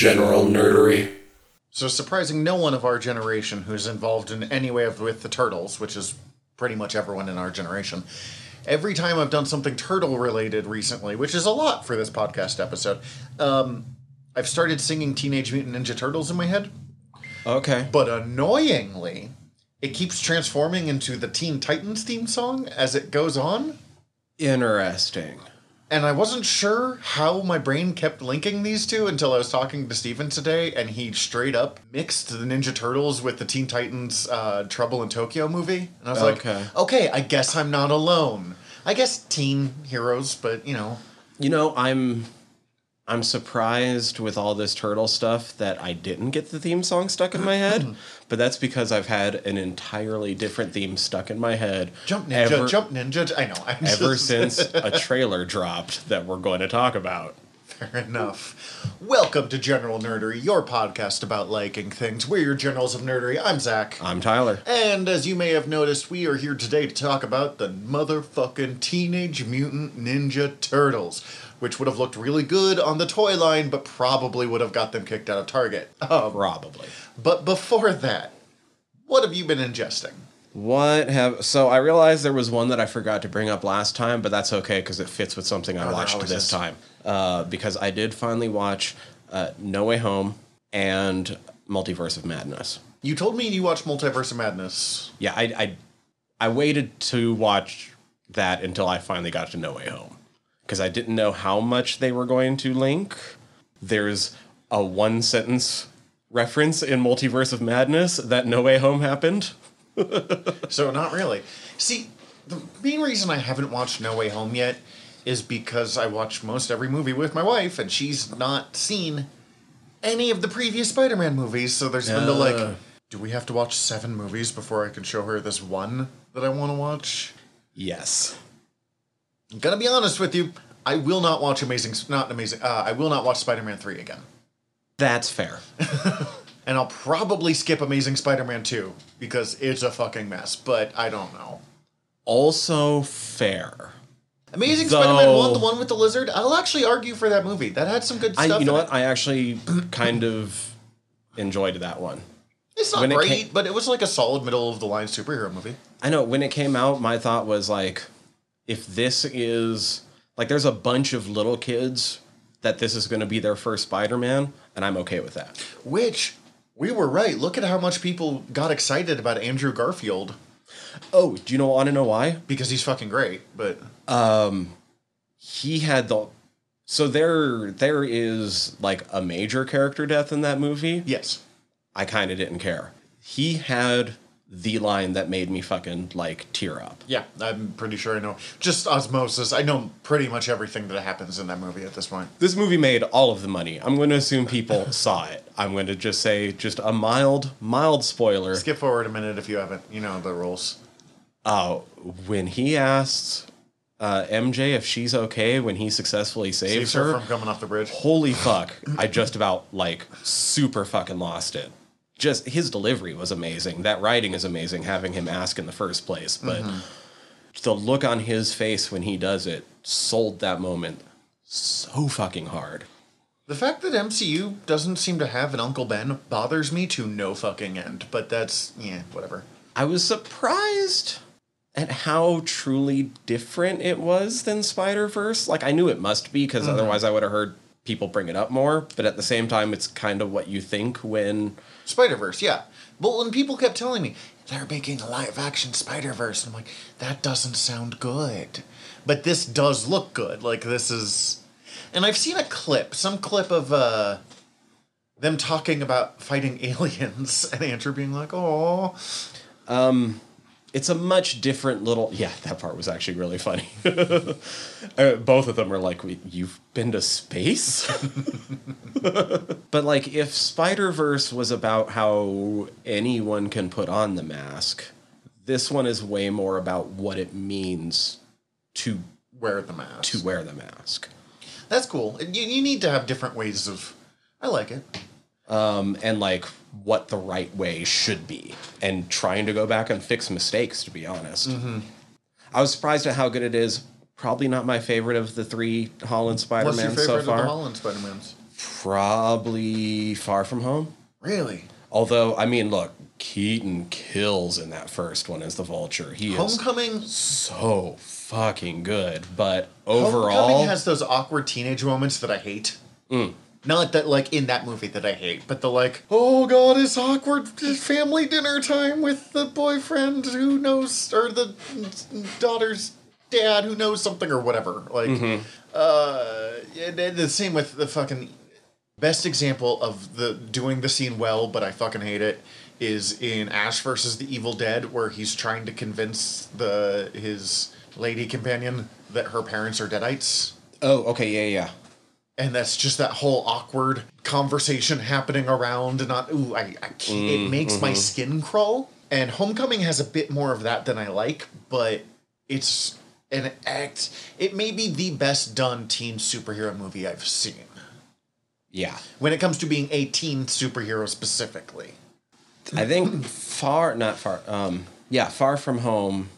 general nerdery. So surprising no one of our generation who's involved in any way with the turtles, which is pretty much everyone in our generation. Every time I've done something turtle related recently, which is a lot for this podcast episode, um, I've started singing Teenage Mutant Ninja Turtles in my head. Okay. But annoyingly, it keeps transforming into the Teen Titans theme song as it goes on. Interesting. And I wasn't sure how my brain kept linking these two until I was talking to Steven today, and he straight up mixed the Ninja Turtles with the Teen Titans uh, Trouble in Tokyo movie. And I was Okay. like, okay, I guess I'm not alone. I guess teen heroes, but you know, You know, I'm I'm surprised with all this turtle stuff that I didn't get the theme song stuck in my head, but that's because I've had an entirely different theme stuck in my head. Jump Ninja, ever, Jump Ninja. I know. I'm ever just- since a trailer dropped that we're going to talk about. Fair enough. Welcome to General Nerdery, your podcast about liking things. We're your generals of nerdery. I'm Zach. I'm Tyler. And as you may have noticed, we are here today to talk about the motherfucking Teenage Mutant Ninja Turtles, which would have looked really good on the toy line, but probably would have got them kicked out of Target. Um, Probably. but before that, what have you been ingesting? What have so I realized there was one that I forgot to bring up last time, but that's okay because it fits with something I there watched this is. time. Uh, because I did finally watch uh, No Way Home and Multiverse of Madness. You told me you watched Multiverse of Madness. Yeah, I, I I waited to watch that until I finally got to No Way Home because I didn't know how much they were going to link. There's a one sentence reference in Multiverse of Madness that No Way Home happened. So not really. See, the main reason I haven't watched No Way Home yet is because I watch most every movie with my wife, and she's not seen any of the previous Spider-Man movies. So there's been Uh. like, do we have to watch seven movies before I can show her this one that I want to watch? Yes. I'm gonna be honest with you. I will not watch Amazing, not Amazing. Uh, I will not watch Spider-Man three again, That's fair. and I'll probably skip Amazing Spider-Man two because it's a fucking mess. But I don't know. Also fair. Amazing Though- Spider-Man one, the one with the lizard. I'll actually argue for that movie. That had some good I, stuff. you know what? It. I actually kind of enjoyed that one. It's not when it great, came- but it was like a solid middle of the line superhero movie. I know when it came out, my thought was like, if this is like, there's a bunch of little kids that this is going to be their first Spider-Man, and I'm okay with that. Which we were right. Look at how much people got excited about Andrew Garfield Oh, do you know? Want to know why? because he's fucking great. But um, He had the. So there, there is like a major character death in that movie. yes, I kind of didn't care. He had the line that made me fucking like tear up. yeah, I'm pretty sure I know. Just osmosis. I know pretty much everything that happens in that movie at this point. This movie made all of the money. I'm going to assume people saw it. I'm going to just say just a mild, mild spoiler. Skip forward a minute if you haven't. You know the rules. Uh, when he asks uh, MJ if she's okay when he successfully saves, Saves her her, from coming off the bridge. holy fuck! I just about like super fucking lost it. Just his delivery was amazing. That writing is amazing. Having him ask in the first place, but mm-hmm. the look on his face when he does it sold that moment so fucking hard. The fact that MCU doesn't seem to have an Uncle Ben bothers me to no fucking end. But that's yeah, whatever. I was surprised at how truly different it was than Spider Verse. Like I knew it must be because mm-hmm. otherwise I would have heard people bring it up more. But at the same time, it's kind of what you think when Spider Verse, yeah. But when people kept telling me they're making a live action Spider Verse, I'm like, that doesn't sound good. But this does look good. Like this is, and I've seen a clip, some clip of uh, them talking about fighting aliens, and Andrew being like, "Oh, it's a much different little. Yeah, that part was actually really funny. uh, both of them are like, "You've been to space." but like, if Spider Verse was about how anyone can put on the mask, this one is way more about what it means to wear the mask." to wear the mask. That's cool. You, you need to have different ways of. I like it. um, and like what the right way should be, and trying to go back and fix mistakes. To be honest, mm-hmm. I was surprised at how good it is. Probably not my favorite of the three Holland Spider Man favorite so of the far. Holland Spider Mans? Probably Far From Home. Really? Although, I mean, look, Keaton kills in that first one as the Vulture. He is Homecoming. so fucking good. But overall, Homecoming has those awkward teenage moments that I hate. Mm. Not that like in that movie that I hate, but the like, oh god, it's awkward family dinner time with the boyfriend who knows or the daughter's dad who knows something or whatever. Like, uh, and, and the same with the fucking best example of the doing the scene well, but I fucking hate it. Is in Ash versus the Evil Dead, where he's trying to convince the his lady companion that her parents are deadites oh, okay, yeah, yeah. And that's just that whole awkward conversation happening around and not ooh I, I can't, it makes my skin crawl. And homecoming has a bit more of that than i like but it's an act it may be the best done teen superhero movie i've seen. Yeah. when it comes to being a teen superhero specifically. I think far, not far, um, yeah, Far From Home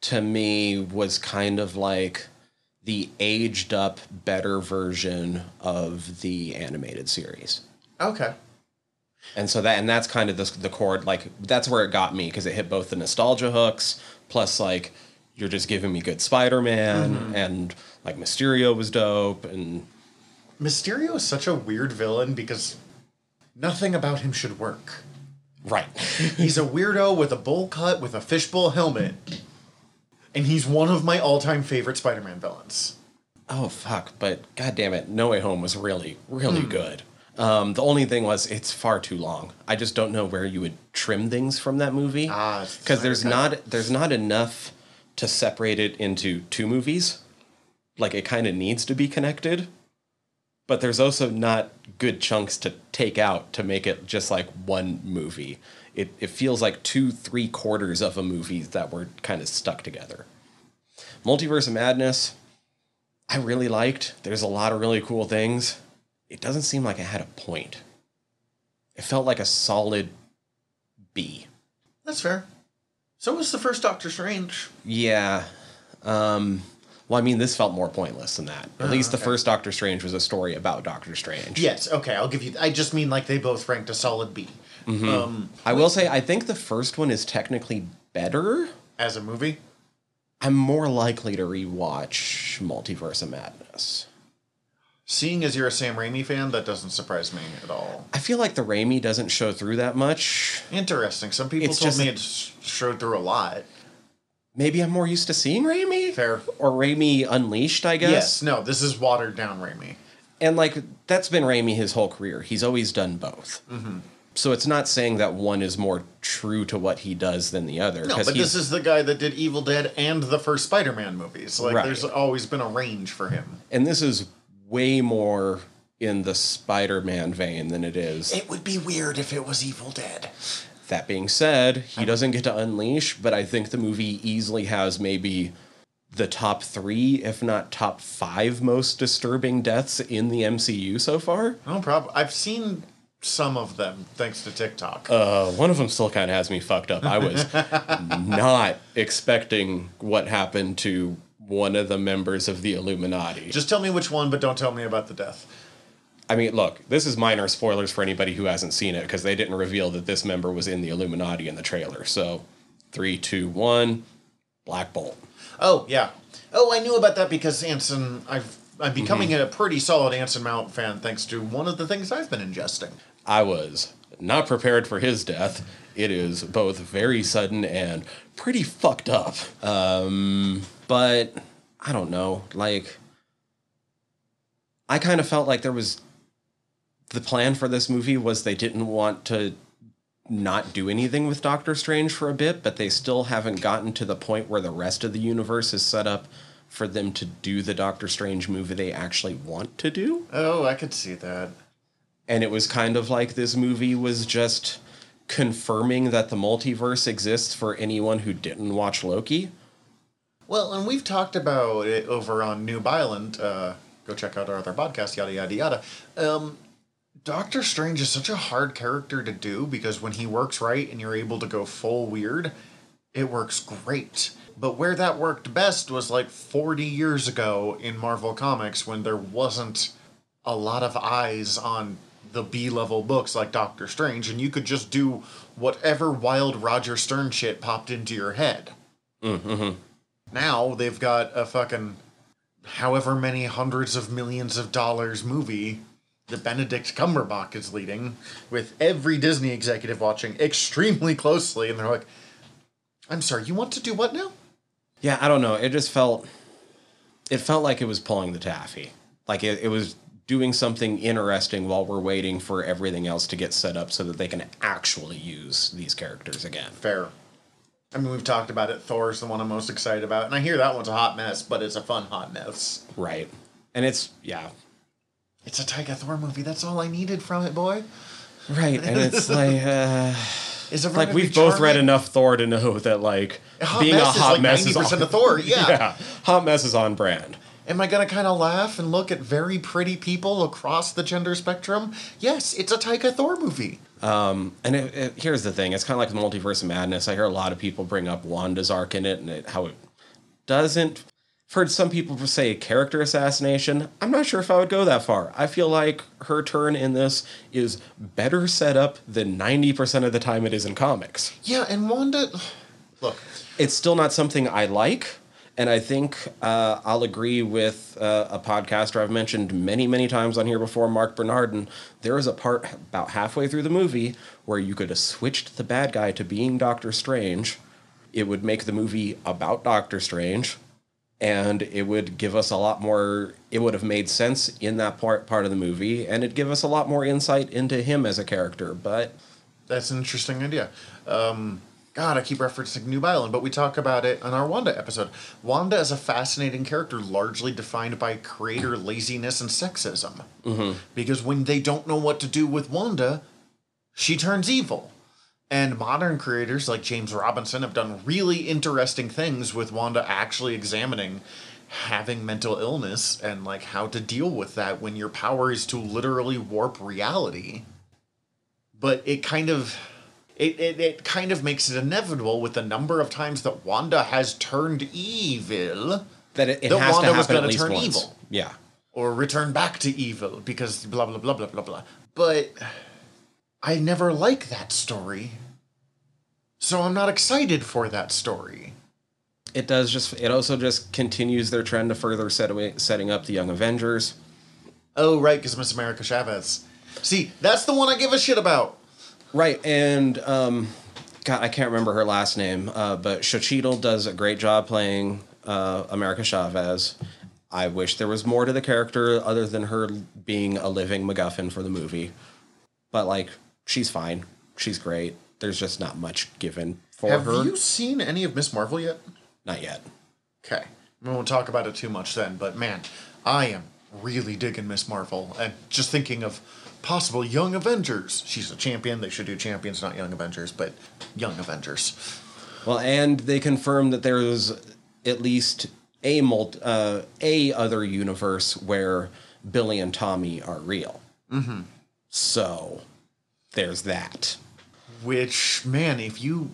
to me was kind of like the aged up, better version of the animated series. okay And so that, and that's kind of the, the chord, like, that's where it got me because it hit both the nostalgia hooks, plus, like, you're just giving me good Spider Man, mm-hmm. and, like, Mysterio was dope, and mysterio is such a weird villain because nothing about him should work right. He's a weirdo with a bowl cut with a fishbowl helmet. And he's one of my all-time favorite Spider-Man villains. Oh fuck! But god damn it, No Way Home was really, really good. Um, the only thing was it's far too long. I just don't know where you would trim things from that movie Ah, because there's Snyder not there's not enough to separate it into two movies. Like it kind of needs to be connected, but there's also not good chunks to take out to make it just like one movie. It it feels like two three quarters of a movie that were kind of stuck together. Multiverse of Madness. I really liked. There's a lot of really cool things. It doesn't seem like it had a point. It felt like a solid B. That's fair. So was the first Doctor Strange. Yeah. Um, well, I mean, this felt more pointless than that. At least the okay. first Doctor Strange was a story about Doctor Strange. Yes, okay, I'll give you. I just mean like they both ranked a solid B. Um, I will say, I think the first one is technically better. as a movie, I'm more likely to rewatch Multiverse of Madness. seeing as you're a Sam Raimi fan, that doesn't surprise me at all. I feel like the Raimi doesn't show through that much. Interesting. Some people It's told me it showed through a lot. Maybe I'm more used to seeing Raimi. Fair. Or Raimi Unleashed, I guess. Yes. No, this is watered down Raimi. And like that's been Raimi his whole career. He's always done both. Mm-hmm. So it's not saying that one is more true to what he does than the other. No, 'cause but this is the guy that did Evil Dead and the first Spider-Man movies. Like, Right. there's always been a range for him. and this is way more in the Spider-Man vein than it is. It would be weird if it was Evil Dead. that being said, he doesn't get to unleash, but I think the movie easily has maybe the top three, if not top five, most disturbing deaths in the MCU so far. Oh, no problem. I've seen some of them thanks to TikTok. Uh, one of them still kind of has me fucked up. I was not expecting what happened to one of the members of the Illuminati. Just tell me which one, but don't tell me about the death. I mean, look, this is minor spoilers for anybody who hasn't seen it because they didn't reveal that this member was in the Illuminati in the trailer. So, three, two, one, Black Bolt. Oh yeah. Oh, I knew about that because Anson. I've I'm becoming a pretty solid Anson Mount fan thanks to one of the things I've been ingesting. I was not prepared for his death. It is both very sudden and pretty fucked up. Um, but I don't know. Like, I kind of felt like there was the plan for this movie was they didn't want to not do anything with Doctor Strange for a bit, but they still haven't gotten to the point where the rest of the universe is set up for them to do the Doctor Strange movie they actually want to do. Oh, I could see that. And it was kind of like this movie was just confirming that the multiverse exists for anyone who didn't watch Loki. Well, and we've talked about it over on Noob Island. Uh, go check out our other podcast, yada yada yada. Um, Doctor Strange is such a hard character to do because when he works right and you're able to go full weird, it works great. But where that worked best was like 40 years ago in Marvel Comics when there wasn't a lot of eyes on the B level books like Doctor Strange, and you could just do whatever wild Roger Stern shit popped into your head. Mm-hmm. Now they've got a fucking however many hundreds of millions of dollars movie that Benedict Cumberbatch is leading, with every Disney executive watching extremely closely, and they're like, I'm sorry, you want to do what now? Yeah, I don't know. It just felt it felt like it was pulling the taffy. Like it, it was doing something interesting while we're waiting for everything else to get set up so that they can actually use these characters again. Fair. I mean, we've talked about it. Thor's the one I'm most excited about, and I hear that one's a hot mess, but it's a fun hot mess. Right. And it's yeah. It's a Taika Thor movie. That's all I needed from it, boy. Right. And it's like uh Is it like we've both read enough Thor to know that like being a hot is like mess is on, of Thor. Yeah. yeah. Hot mess is on brand. Am I gonna kind of laugh and look at very pretty people across the gender spectrum? Yes, it's a Taika Thor movie. Um, and it, it, here's the thing: it's kind of like the multiverse of madness. I hear a lot of people bring up Wanda's arc in it, and it, how it doesn't. I've heard some people say character assassination. I'm not sure if I would go that far. I feel like her turn in this is better set up than 90% of the time it is in comics. Yeah, and Wanda. Look, It's still not something I like. And I think uh, I'll agree with uh, a podcaster I've mentioned many, many times on here before, Mark Bernardin. There is a part about halfway through the movie where you could have switched the bad guy to being Doctor Strange. It would make the movie about Doctor Strange, and it would give us a lot more. It would have made sense in that part part of the movie, and it'd give us a lot more insight into him as a character. But that's an interesting idea. Um, God, I keep referencing Noob Island, but we talk about it on our Wanda episode. Wanda is a fascinating character, largely defined by creator laziness and sexism. Mm-hmm. Because when they don't know what to do with Wanda, she turns evil. And modern creators like James Robinson have done really interesting things with Wanda actually examining having mental illness and like how to deal with that when your power is to literally warp reality. But it kind of it, it, it kind of makes it inevitable with the number of times that Wanda has turned evil that it, it That has Wanda to was at gonna turn once. evil. Yeah. or return back to evil because blah blah blah blah blah blah. But I never like that story. So I'm not excited for that story. it does just it also just continues their trend to further set away, setting up the young avengers Oh right, because Miss America Chavez. See, that's the one I give a shit about. Right and um god i can't remember her last name uh but Xochitl does a great job playing uh america chavez. I wish there was more to the character other than her being a living macguffin for the movie. But like she's fine. She's great. There's just not much given for Have her. Have you seen any of Miss Marvel yet? not yet. Okay. We won't talk about it too much then, but man, I am really digging Miss Marvel and just thinking of possible Young Avengers. She's a champion. They should do champions, not Young Avengers, but Young Avengers. Well, and they confirmed that there's at least a mult, uh, a other universe where Billy and Tommy are real. Mm-hmm. So there's that. Which, man, if you.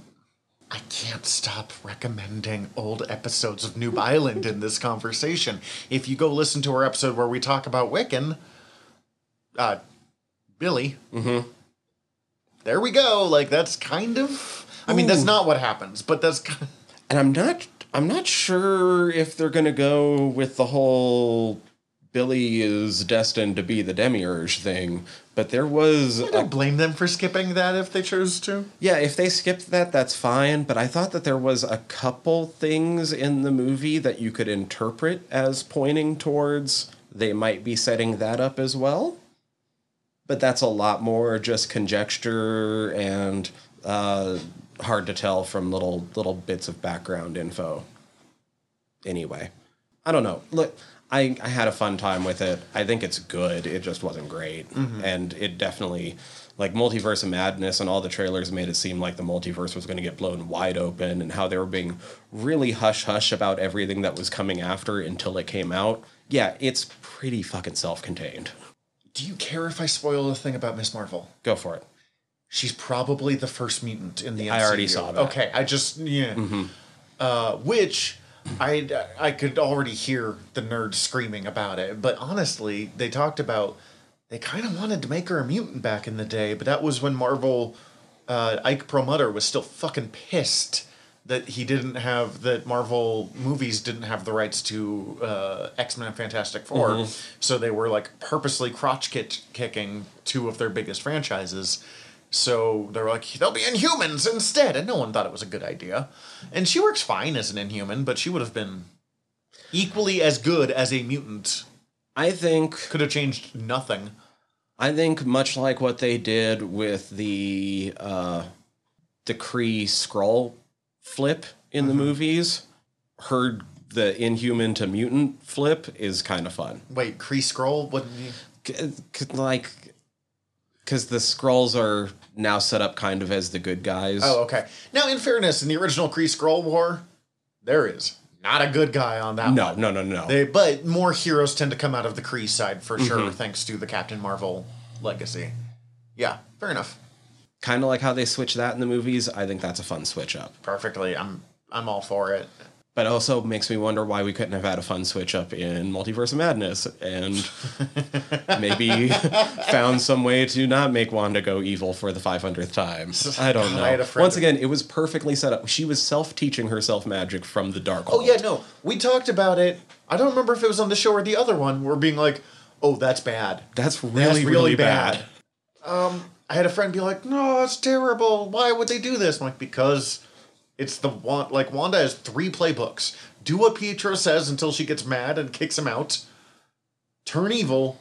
I can't stop recommending old episodes of Noob Island in this conversation. If you go listen to our episode where we talk about Wiccan, uh, Billy, mm-hmm. there we go. Like, that's kind of. I mean, that's not what happens, but that's kind And I'm not I'm not sure if they're gonna go with the whole Billy is destined to be the demiurge thing, but there was I a don't blame them for skipping that if they chose to. Yeah, if they skipped that, that's fine. But I thought that there was a couple things in the movie that you could interpret as pointing towards they might be setting that up as well. But that's a lot more just conjecture and uh, hard to tell from little little bits of background info. Anyway, I don't know. Look, I, I had a fun time with it. I think it's good. It just wasn't great. And it definitely, like, Multiverse of Madness and all the trailers made it seem like the multiverse was going to get blown wide open and how they were being really hush hush about everything that was coming after until it came out. Yeah, it's pretty fucking self contained. Do you care if I spoil a thing about Miss Marvel? Go for it. She's probably the first mutant in the MCU. I already saw that. Okay, I just yeah. Uh, which I I could already hear the nerds screaming about it. But honestly, they talked about they kind of wanted to make her a mutant back in the day, but that was when Marvel uh, Ike Perlmutter was still fucking pissed that he didn't have that Marvel movies didn't have the rights to uh, X Men and Fantastic 4 so they were like purposely crotch kick- kicking two of their biggest franchises. So they were like, they'll be Inhumans instead, and no one thought it was a good idea. And she works fine as an Inhuman, but she would have been equally as good as a mutant. I think Could have changed nothing. I think much like what they did with the uh, the Kree scroll flip in the movies, her the Inhuman to mutant flip is kind of fun. Wait, Kree Scroll? What? You... Like, because the scrolls are now set up kind of as the good guys. Oh, okay. Now, in fairness, in the original Kree Scroll War, there is not a good guy on that no, one. no, no, no. They, but more heroes tend to come out of the Kree side for Mm-hmm. sure, thanks to the Captain Marvel legacy. Yeah, fair enough. Kind of like how they switch that in the movies. I think that's a fun switch up. Perfectly. I'm I'm all for it. But also makes me wonder why we couldn't have had a fun switch up in Multiverse of Madness and maybe found some way to not make Wanda go evil for the 500th time. I don't God, I know. Once again, it was perfectly set up. She was self teaching herself magic from the dark. Oh yeah, no. We talked about it. I don't remember if it was on the show or the other one. We're being like, "Oh, that's bad." That's really, That's really, bad. Um, I had a friend be like, "No, it's terrible. Why would they do this?" I'm like, "Because it's the one. Like Wanda has three playbooks. Do what Pietro says until she gets mad and kicks him out. Turn evil.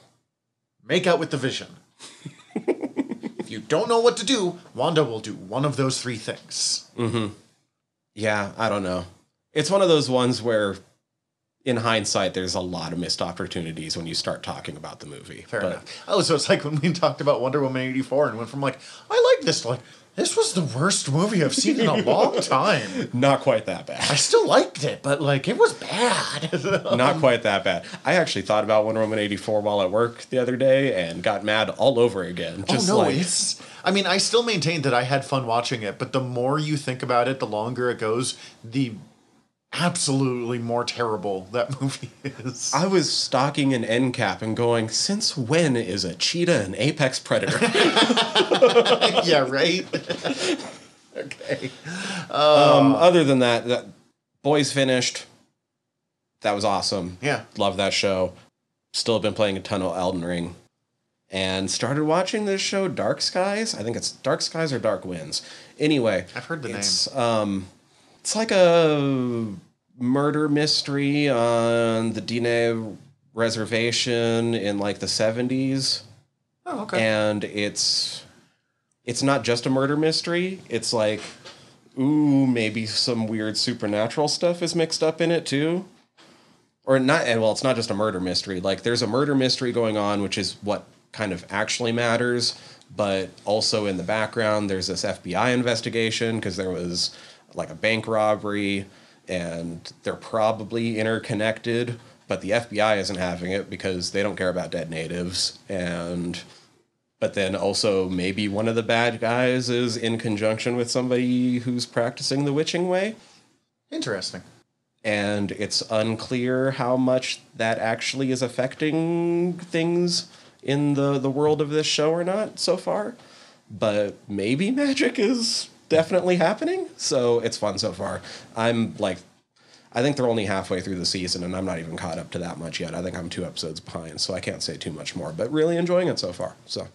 Make out with the Vision. if you don't know what to do, Wanda will do one of those three things. Mm-hmm. Yeah, I don't know. It's one of those ones where, in hindsight, there's a lot of missed opportunities when you start talking about the movie. Fair But enough. Oh, so it's like when we talked about Wonder Woman eighty four and went from like, I like this, to like this was the worst movie I've seen in a long time. Not quite that bad. I still liked it, but like it was bad. Not quite that bad. I actually thought about Wonder Woman 84 while at work the other day and got mad all over again. Oh, Just oh no, like, it's. I mean, I still maintain that I had fun watching it, but the more you think about it, the longer it goes, the absolutely more terrible that movie is. I was stalking an end cap and going, since when is a cheetah an apex predator? yeah, right. okay. um, other than that, that boys finished. That was awesome. Yeah. Love that show. Still been playing a ton of Elden Ring. And started watching this show, Dark Skies. I think it's Dark Skies or Dark Winds. Anyway, I've heard the it's, Um, it's like a murder mystery on the Dine reservation in like the 70s. Oh, okay. And it's it's not just a murder mystery. It's like ooh, maybe some weird supernatural stuff is mixed up in it too. Or not and well, it's not just a murder mystery. Like there's a murder mystery going on, which is what kind of actually matters, but also in the background there's this FBI investigation because there was like a bank robbery and they're probably interconnected, but the FBI isn't having it because they don't care about dead natives. And but then also maybe one of the bad guys is in conjunction with somebody who's practicing the witching way. Interesting. and it's unclear how much that actually is affecting things in the the world of this show or not so far. But maybe magic is definitely happening so it's fun so far i'm like i think they're only halfway through the season and i'm not even caught up to that much yet i think i'm two episodes behind so i can't say too much more but really enjoying it so far so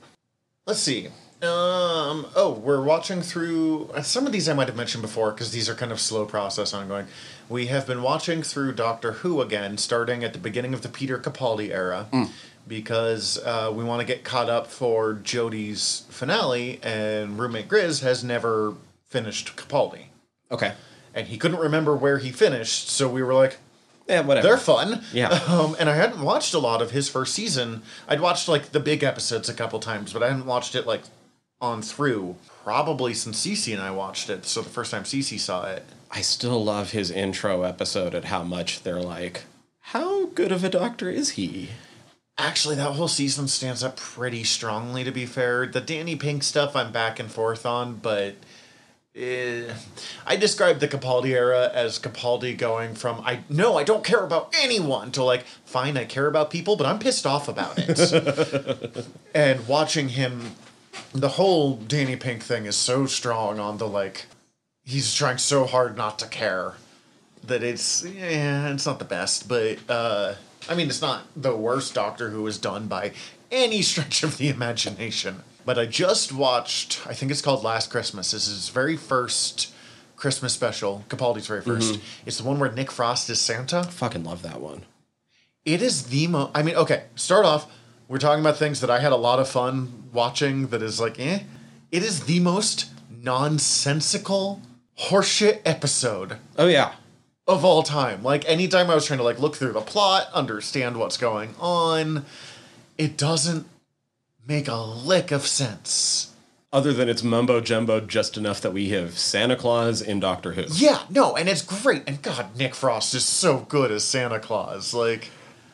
Let's see. Um. Oh, we're watching through uh, some of these. I might have mentioned before because these are kind of slow process ongoing. We have been watching through Doctor Who again, starting at the beginning of the Peter Capaldi era, because uh, we want to get caught up for Jodie's finale, and roommate Grizz has never finished Capaldi, okay and he couldn't remember where he finished. So we were like, yeah whatever they're fun. Yeah. Um, and I hadn't watched a lot of his first season. I'd watched like the big episodes a couple times, but I hadn't watched it like on through probably since Cece and I watched it. So the first time Cece saw it. I still love his intro episode at how much they're like, how good of a doctor is he? Actually, that whole season stands up pretty strongly. To be fair, the Danny Pink stuff I'm back and forth on, but eh, I describe the Capaldi era as Capaldi going from I no, I don't care about anyone to like fine, I care about people, but I'm pissed off about it. and watching him, the whole Danny Pink thing is so strong on the like, he's trying so hard not to care that it's yeah, it's not the best, but uh, I mean, it's not the worst Doctor Who was done by any stretch of the imagination. But I just watched, I think it's called Last Christmas. This is his very first Christmas special, Capaldi's very 1st It's the one where Nick Frost is Santa. Fucking love that one. It is the most. I mean, okay, start off. We're talking about things that I had a lot of fun watching. That is like, eh. It is the most nonsensical horseshit episode Oh yeah. Of all time. Like anytime I was trying to like look through the plot, understand what's going on, it doesn't make a lick of sense. Other than it's mumbo jumbo just enough that we have Santa Claus in Doctor Who. Yeah, no, and it's great. And God, Nick Frost is so good as Santa Claus. Like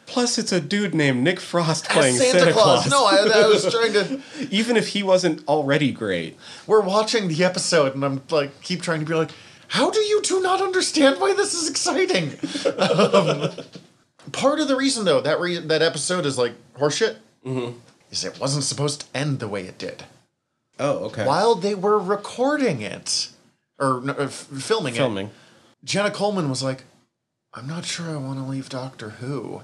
Plus, it's a dude named Nick Frost playing Santa, Claus. No, I, I was trying to. Even if he wasn't already great. We're watching the episode, and I'm like, keep trying to be like, how do you two not understand why this is exciting? um, part of the reason, though, that re- that episode is like horseshit. Is it wasn't supposed to end the way it did. Oh, okay. while they were recording it or no, uh, f- filming, Filming. it, Jenna Coleman was like, "I'm not sure I want to leave Doctor Who."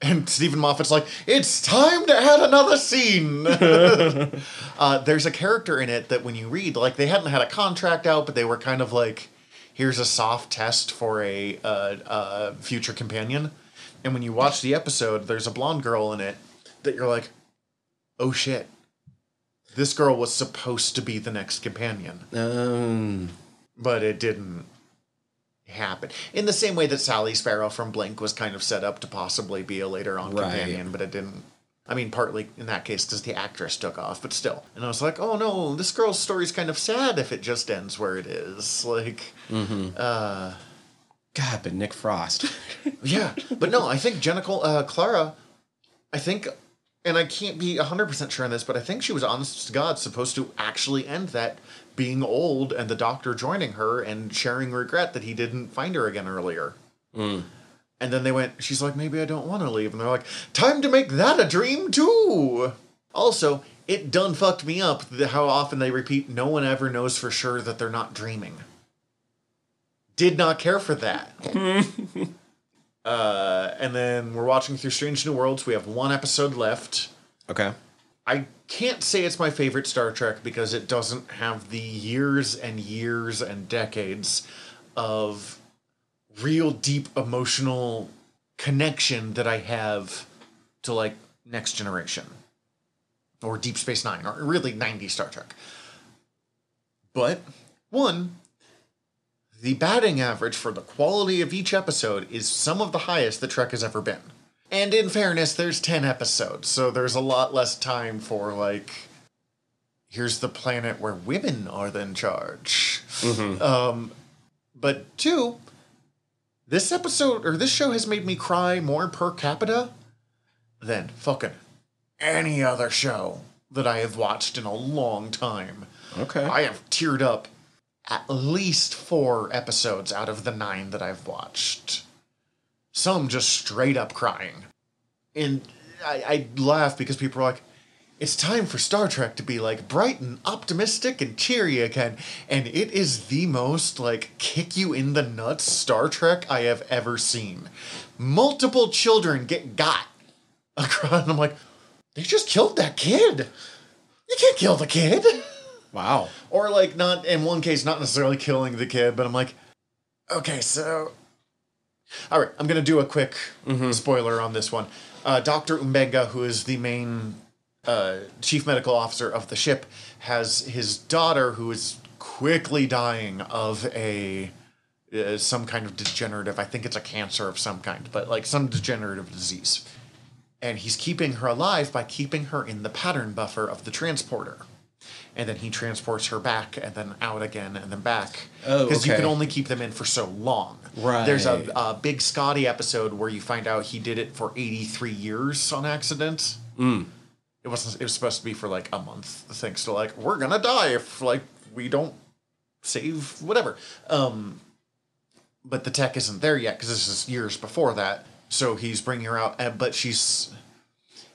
And Steven Moffat's like, "It's time to add another scene." uh, there's a character in it that when you read, like they hadn't had a contract out, but they were kind of like, "Here's a soft test for a uh, uh, future companion." And when you watch the episode, there's a blonde girl in it that you're like, "Oh shit." This girl was supposed to be the next companion, Um, but it didn't happen. In the same way that Sally Sparrow from Blink was kind of set up to possibly be a later on Right. companion, but it didn't. I mean, partly in that case because the actress took off, but still. And I was like, oh no, this girl's story's kind of sad if it just ends where it is. Like, uh, God, but Nick Frost. yeah. But no, I think Jenna uh, Clara, I think, and I can't be 100% sure on this, but I think she was honest to God supposed to actually end that being old and the doctor joining her and sharing regret that he didn't find her again earlier. And then they went, she's like, maybe I don't want to leave. And they're like, time to make that a dream too. Also, it done fucked me up how often they repeat, no one ever knows for sure that they're not dreaming. Did not care for that. uh, and then we're watching through Strange New Worlds. We have one episode left. okay. I can't say it's my favorite Star Trek because it doesn't have the years and years and decades of real deep emotional connection that I have to like Next Generation or Deep Space Nine or really 90 Star Trek. But one, the batting average for the quality of each episode is some of the highest that Trek has ever been. And in fairness, there's 10 episodes, so there's a lot less time for, like, here's the planet where women are in charge. Um, but two, this episode, or this show has made me cry more per capita than fucking any other show that I have watched in a long time. Okay. I have teared up at least four episodes out of the nine that I've watched. Some just straight up crying. And I, I laugh because people are like, it's time for Star Trek to be like bright and optimistic and cheery again. And it is the most like kick you in the nuts Star Trek I have ever seen. Multiple children get got across. And I'm like, they just killed that kid. You can't kill the kid. wow. Or like not in one case, not necessarily killing the kid, but I'm like, okay, so all right, I'm gonna do a quick spoiler on this one. Uh, Doctor M'Benga, who is the main uh, chief medical officer of the ship, has his daughter who is quickly dying of a uh, some kind of degenerative. I think it's a cancer of some kind, but like some degenerative disease. And he's keeping her alive by keeping her in the pattern buffer of the transporter and then he transports her back and then out again and then back Oh, because you can only keep them in for so long Right. there's a, a big scotty episode where you find out he did it for 83 years on accident Mm. it wasn't it was supposed to be for like a month thanks to like we're gonna die if like we don't save whatever. Um, but the tech isn't there yet because this is years before that. So he's bringing her out, uh, but she's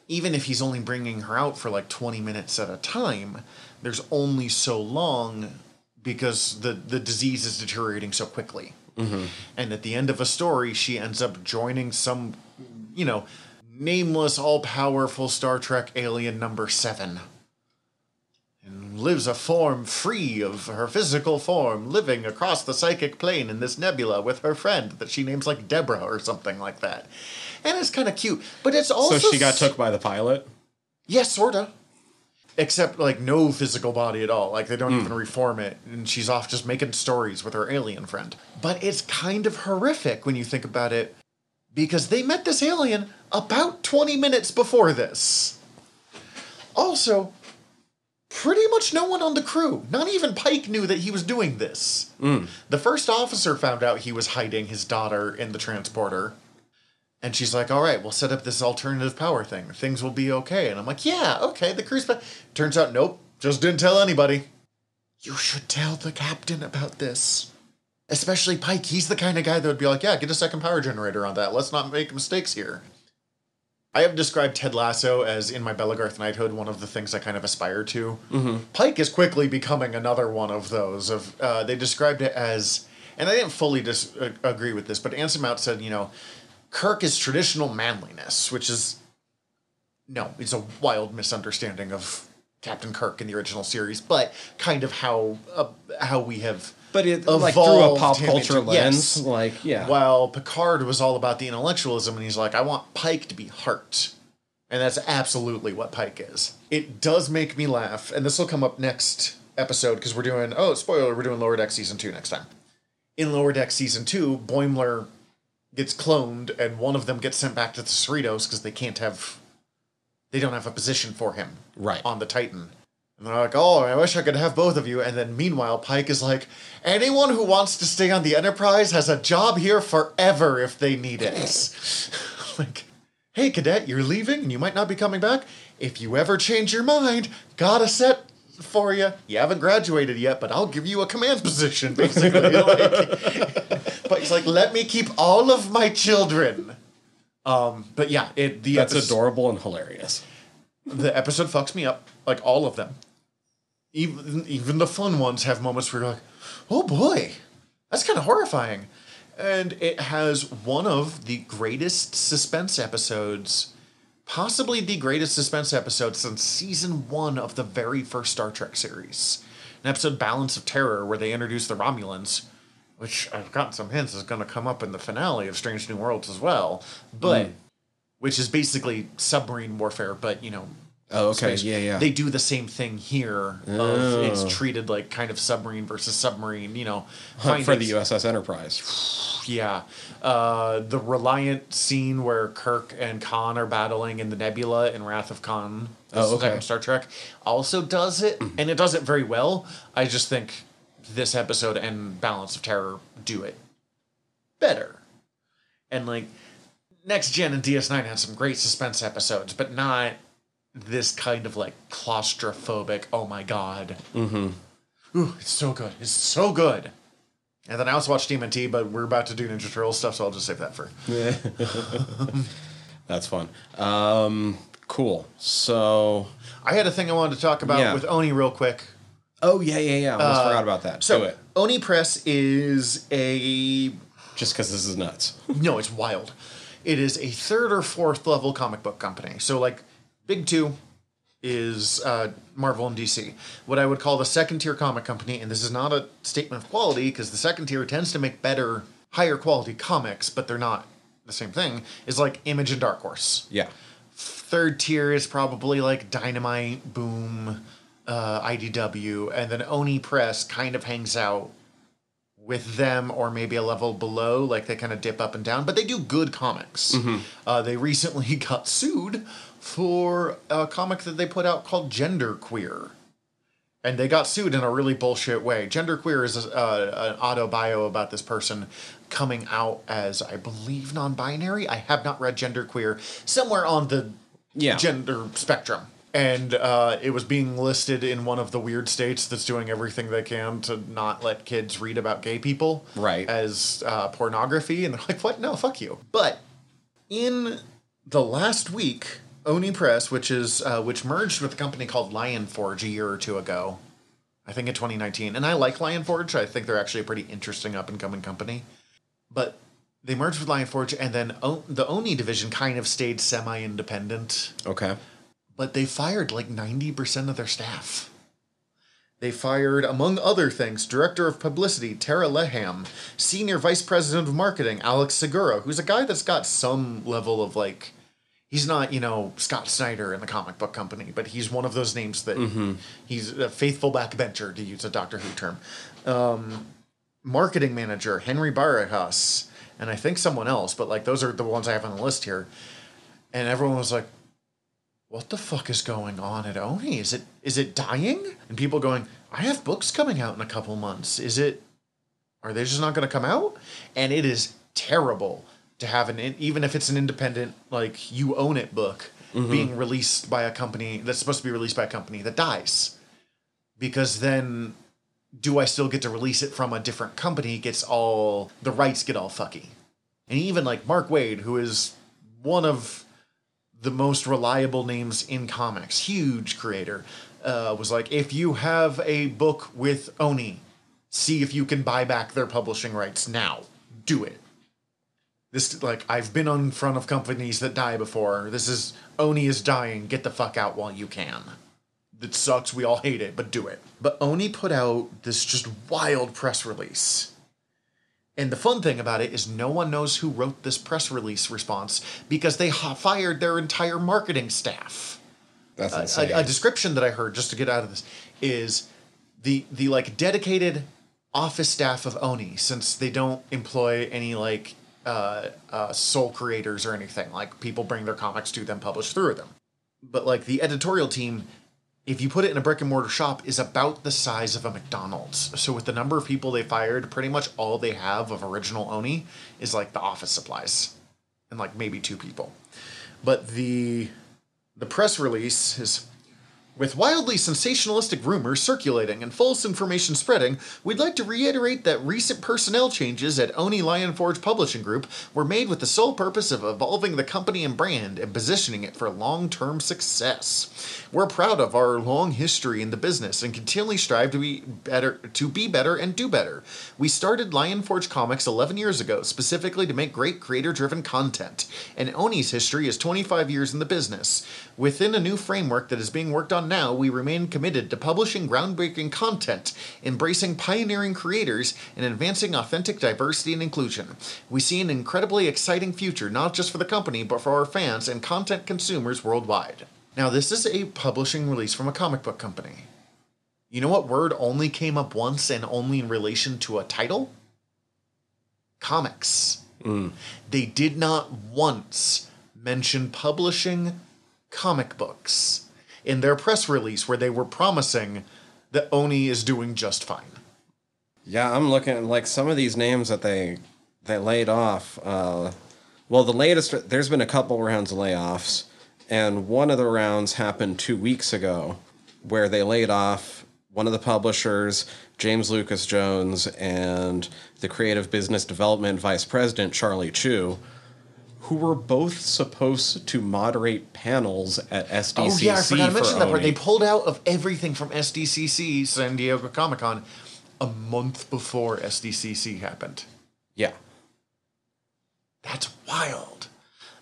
even if he's only bringing her out for like 20 minutes at a time, there's only so long because the the disease is deteriorating so quickly. Mm-hmm. And at the end of a story, she ends up joining some, you know, nameless, all powerful Star Trek alien number seven. And lives a form free of her physical form, living across the psychic plane in this nebula with her friend that she names like Deborah or something like that. And it's kind of cute. But it's also. So she got took by the pilot. Yes, sorta. Except like no physical body at all. Like they don't hmm. even reform it, and she's off just making stories with her alien friend. But it's kind of horrific when you think about it, because they met this alien about twenty minutes before this. Also, pretty much no one on the crew, not even Pike, knew that he was doing this. Hmm. The first officer found out he was hiding his daughter in the transporter. And she's like, all right, we'll set up this alternative power thing. Things will be okay. And I'm like, yeah, okay, the crew's back. Turns out, nope, just didn't tell anybody. You should tell the captain about this. Especially Pike. He's the kind of guy that would be like, yeah, get a second power generator on that. Let's not make mistakes here. I have described Ted Lasso as in my Belegarth Knighthood one of the things I kind of aspire to. Pike is quickly becoming another one of those. Of uh, they described it as, and I didn't fully dis- uh, agree with this, but Anson Mount said, you know, Kirk is traditional manliness, which is no, it's a wild misunderstanding of Captain Kirk in the original series, but kind of how uh, how we have. But it like through a pop culture into- lens, yes. like yeah. While Picard was all about the intellectualism, and he's like, I want Pike to be heart. And that's absolutely what Pike is. It does make me laugh, and this will come up next episode because we're doing, oh, spoiler, we're doing Lower Deck Season 2 next time. In Lower Deck Season 2, Boimler gets cloned, and one of them gets sent back to the Cerritos because they can't have, they don't have a position for him Right. on the Titan. And they're like, oh, I wish I could have both of you. And then meanwhile, Pike is like, anyone who wants to stay on the Enterprise has a job here forever if they need it. like, hey, cadet, you're leaving and you might not be coming back. If you ever change your mind, got a set for you. You haven't graduated yet, but I'll give you a command position, basically. like, but he's like, let me keep all of my children. Um, but yeah, it the That's adorable and hilarious. the episode fucks me up, like all of them. Even even the fun ones have moments where you're like, oh boy, that's kind of horrifying. And it has one of the greatest suspense episodes, possibly the greatest suspense episode since season one of the very first Star Trek series. An episode, Balance of Terror, where they introduce the Romulans, which I've gotten some hints is going to come up in the finale of Strange New Worlds as well. But which is basically submarine warfare, but you know. Oh, okay. space. Yeah, yeah. They do the same thing here. Of Oh. it's treated like kind of submarine versus submarine. You know, for the USS Enterprise. Yeah, uh, the Reliant scene where Kirk and Khan are battling in the nebula in Wrath of Khan. the Oh, okay. Star Trek also does it, and it does it very well. I just think this episode and Balance of Terror do it better. And like Next Gen and DS9 had some great suspense episodes, but not this kind of like claustrophobic. Oh my god. Mm-hmm. Ooh, it's so good. It's so good. And then I also watched TMNT, but we're about to do Ninja Turtle stuff, so I'll just save that for. That's fun. Um, cool. So, I had a thing I wanted to talk about Yeah. with Oni real quick. Oh yeah, yeah, yeah. I almost forgot about that. So Do it. Oni Press is a Just because this is nuts. no, it's wild. It is a third or fourth level comic book company. So like big two is uh, Marvel and DC. What I would call the second tier comic company, and this is not a statement of quality because the second tier tends to make better, higher quality comics, but they're not the same thing. Is like Image and Dark Horse. Yeah. third tier is probably like Dynamite, Boom, uh, IDW, and then Oni Press kind of hangs out with them or maybe a level below. Like they kind of dip up and down, but they do good comics. Uh, they recently got sued for a comic that they put out called Gender Queer. And they got sued in a really bullshit way. Gender Queer is a, uh, an auto bio about this person coming out as, I believe, non binary. I have not read Gender Queer. Somewhere on the Yeah. gender spectrum. And uh, it was being listed in one of the weird states that's doing everything they can to not let kids read about gay people Right. as uh, pornography. And they're like what? No fuck you. But in the last week oni press which is uh, which merged with a company called lion forge a year or two ago i think in 2019 and i like lion forge. I think they're actually a pretty interesting up and coming company. But they merged with lion forge and then o- the oni division kind of stayed semi-independent. Okay. But they fired like 90% of their staff. They fired, among other things, Director of Publicity Tara Leham, Senior Vice President of Marketing Alex Segura, who's a guy that's got some level of like, he's not, you know, Scott Snyder in the comic book company, but he's one of those names that he's a faithful backbencher, to use a Doctor Who term. Um, marketing manager Henry Barajas, and I think someone else, but like those are the ones I have on the list here. And everyone was like, what the fuck is going on at Oni? Is it is it dying? And people going, I have books coming out in a couple months. Is it are they just not going to come out? And it is terrible to have an even if it's an independent like you own it book mm-hmm. being released by a company that's supposed to be released by a company that dies. Because then do I still get to release it from a different company gets all the rights get all fucky. And even like Mark Waid who is one of the most reliable names in comics, huge creator, uh, was like, if you have a book with Oni, see if you can buy back their publishing rights now. Do it. This like I've been on front of companies that die before. This is Oni is dying. Get the fuck out while you can. It sucks. We all hate it, but do it. But Oni put out this just wild press release. And the fun thing about it is no one knows who wrote this press release response because they ha- fired their entire marketing staff. That's A, insane. a description that I heard just to get out of this is the the like dedicated office staff of Oni since they don't employ any like uh, uh, sole creators or anything like people bring their comics to them publish through them but like the editorial team if you put it in a brick and mortar shop is about the size of a McDonald's. So with the number of people they fired, pretty much all they have of original Oni is like the office supplies and like maybe two people. But the the press release is with wildly sensationalistic rumors circulating and false information spreading, we'd like to reiterate that recent personnel changes at Oni Lion Forge Publishing Group were made with the sole purpose of evolving the company and brand and positioning it for long term success. We're proud of our long history in the business and continually strive to be better to be better and do better. We started Lion Forge Comics 11 years ago specifically to make great creator driven content, and Oni's history is 25 years in the business. Within a new framework that is being worked on now, we remain committed to publishing groundbreaking content, embracing pioneering creators, and advancing authentic diversity and inclusion. We see an incredibly exciting future, not just for the company, but for our fans and content consumers worldwide. Now, this is a publishing release from a comic book company. You know what word only came up once and only in relation to a title? Comics. Mm. They did not once mention publishing comic books in their press release where they were promising that Oni is doing just fine. Yeah, I'm looking at like some of these names that they they laid off. Uh, well, the latest there's been a couple rounds of layoffs, and one of the rounds happened two weeks ago, where they laid off one of the publishers, James Lucas Jones, and the creative business development vice president Charlie Chu, who were both supposed to moderate panels at SDCC Oh yeah, I forgot to mention that part. They pulled out of everything from SDCC, San Diego Comic Con, a month before SDCC happened. yeah. That's wild.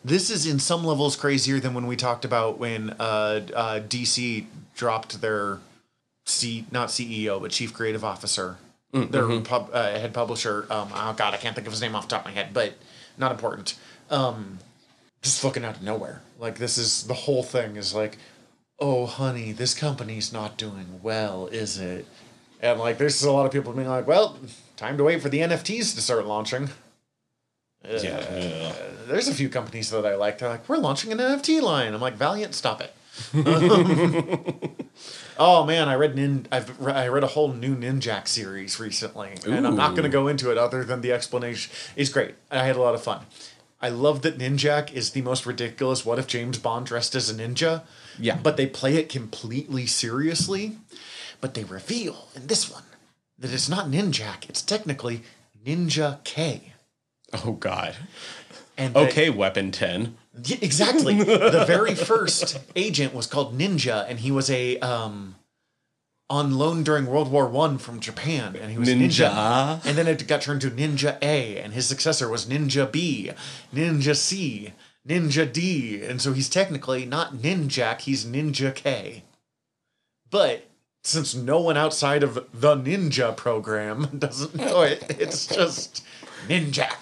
This is in some levels crazier than when we talked about when uh, uh, DC dropped their C not CEO but chief creative officer, their pub, uh, head publisher. Um, oh God, I can't think of his name off the top of my head, but not important. Um, just fucking out of nowhere. Like this is the whole thing is like, oh honey, this company's not doing well, is it? And like, there's a lot of people being like, well, time to wait for the NFTs to start launching. Yeah. There's a few companies that I like. They're like, we're launching an NFT line. I'm like, Valiant, stop it. oh man, I read Nin. I've re- I read a whole new Ninjak series recently, and I'm not going to go into it other than the explanation. It's great. I had a lot of fun. I love that Ninjak is the most ridiculous. What if James Bond dressed as a ninja? Yeah. But they play it completely seriously. But they reveal in this one that it's not Ninjak, it's technically Ninja K. Oh God. And Okay, Weapon Ten. Yeah, exactly. the very first agent was called Ninja, and he was a um, on loan during World War One from Japan, and he was Ninja. Ninja. And then it got turned to Ninja A, and his successor was Ninja B, Ninja C, Ninja D, and so he's technically not Ninjak, he's Ninja K. But since no one outside of the Ninja program doesn't know it, it's just Ninjak.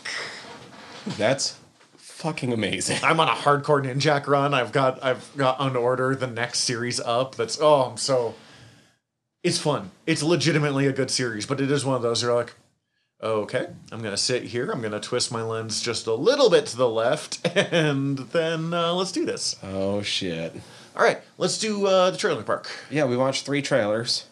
That's fucking amazing. I'm on a hardcore Ninjak run. I've got I've got on order the next series up. That's oh I'm so it's fun. It's legitimately a good series, but it is one of those you're like, okay, I'm gonna sit here, I'm gonna twist my lens just a little bit to the left, and then uh, let's do this. Oh shit. All right, let's do uh, the trailer park. Yeah, we watched three trailers.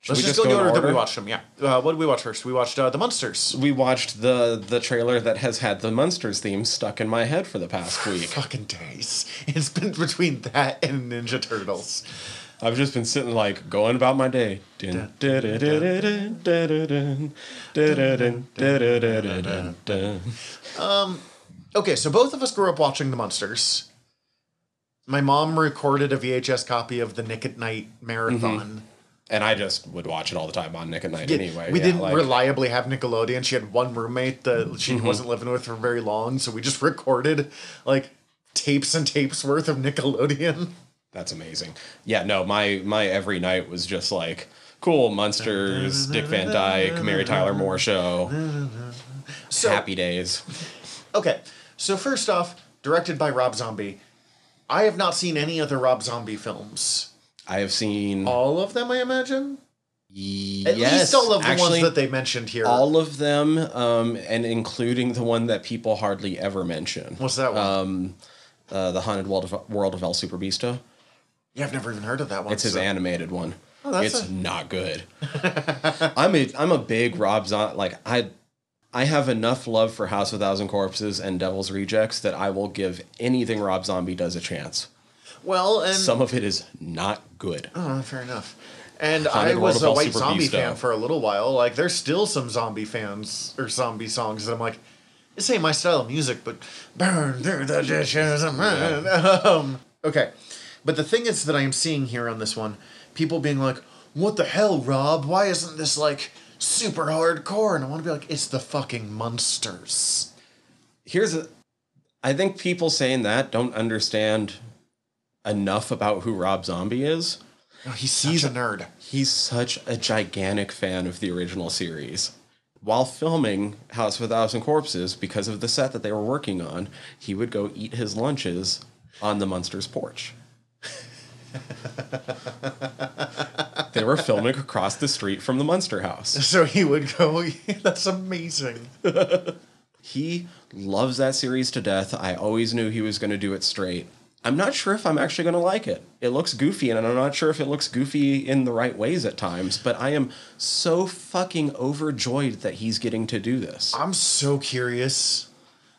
Should Let's just, go in the order, that we watched them. Yeah. Uh, what did we watch first? We watched uh, the Munsters. We watched the the trailer that has had the Munsters theme stuck in my head for the past week. Fucking days. It's been between that and Ninja Turtles. I've just been sitting like going about my day. Um, okay, so both of us grew up watching The Munsters. My mom recorded a VHS copy of the Nick at Night marathon. Mm-hmm. And I just would watch it all the time on Nick at Night yeah, anyway. We yeah, didn't like, reliably have Nickelodeon. She had one roommate that she mm-hmm. wasn't living with for very long, so we just recorded like tapes and tapes worth of Nickelodeon. That's amazing. Yeah, no, my my every night was just like cool Munsters, Dick Van Dyke, Mary Tyler Moore show, So Happy Days. okay, so first off, directed by Rob Zombie. I have not seen any other Rob Zombie films. I have seen All of them, I imagine. At yes, least all of the actually, ones that they mentioned here. all of them, um, and including the one that people hardly ever mention. What's that one? Um, uh, the Haunted World of, World of El Superbeasto. Yeah, I've never even heard of that one. It's his so- animated one. Oh, that's it's a- not good. I'm a I'm a big Rob Zombie. Like I, I have enough love for House of Thousand Corpses and Devil's Rejects that I will give anything Rob Zombie does a chance. Well, and Some of it is not good. Oh, fair enough. And Haunted I was a White Super Zombie Beast, fan though. for a little while. Like, there's still some zombie fans or zombie songs that I'm like, this ain't my style of music, but burn through the dishes. run." Um, okay. But the thing is that I am seeing here on this one, people being like, what the hell, Rob? Why isn't this like super hardcore? And I want to be like, it's the fucking Munsters. Here's a. I think people saying that don't understand enough about who Rob Zombie is. Oh, he's such a nerd. He's such a gigantic fan of the original series. While filming House of a Thousand Corpses, because of the set that they were working on, he would go eat his lunches on the Munsters porch. They were filming across the street from the Munster house. So he would go, that's amazing. He loves that series to death. I always knew he was going to do it straight. I'm not sure if I'm actually going to like it. It looks goofy, and I'm not sure if it looks goofy in the right ways at times, but I am so fucking overjoyed that he's getting to do this. I'm so curious.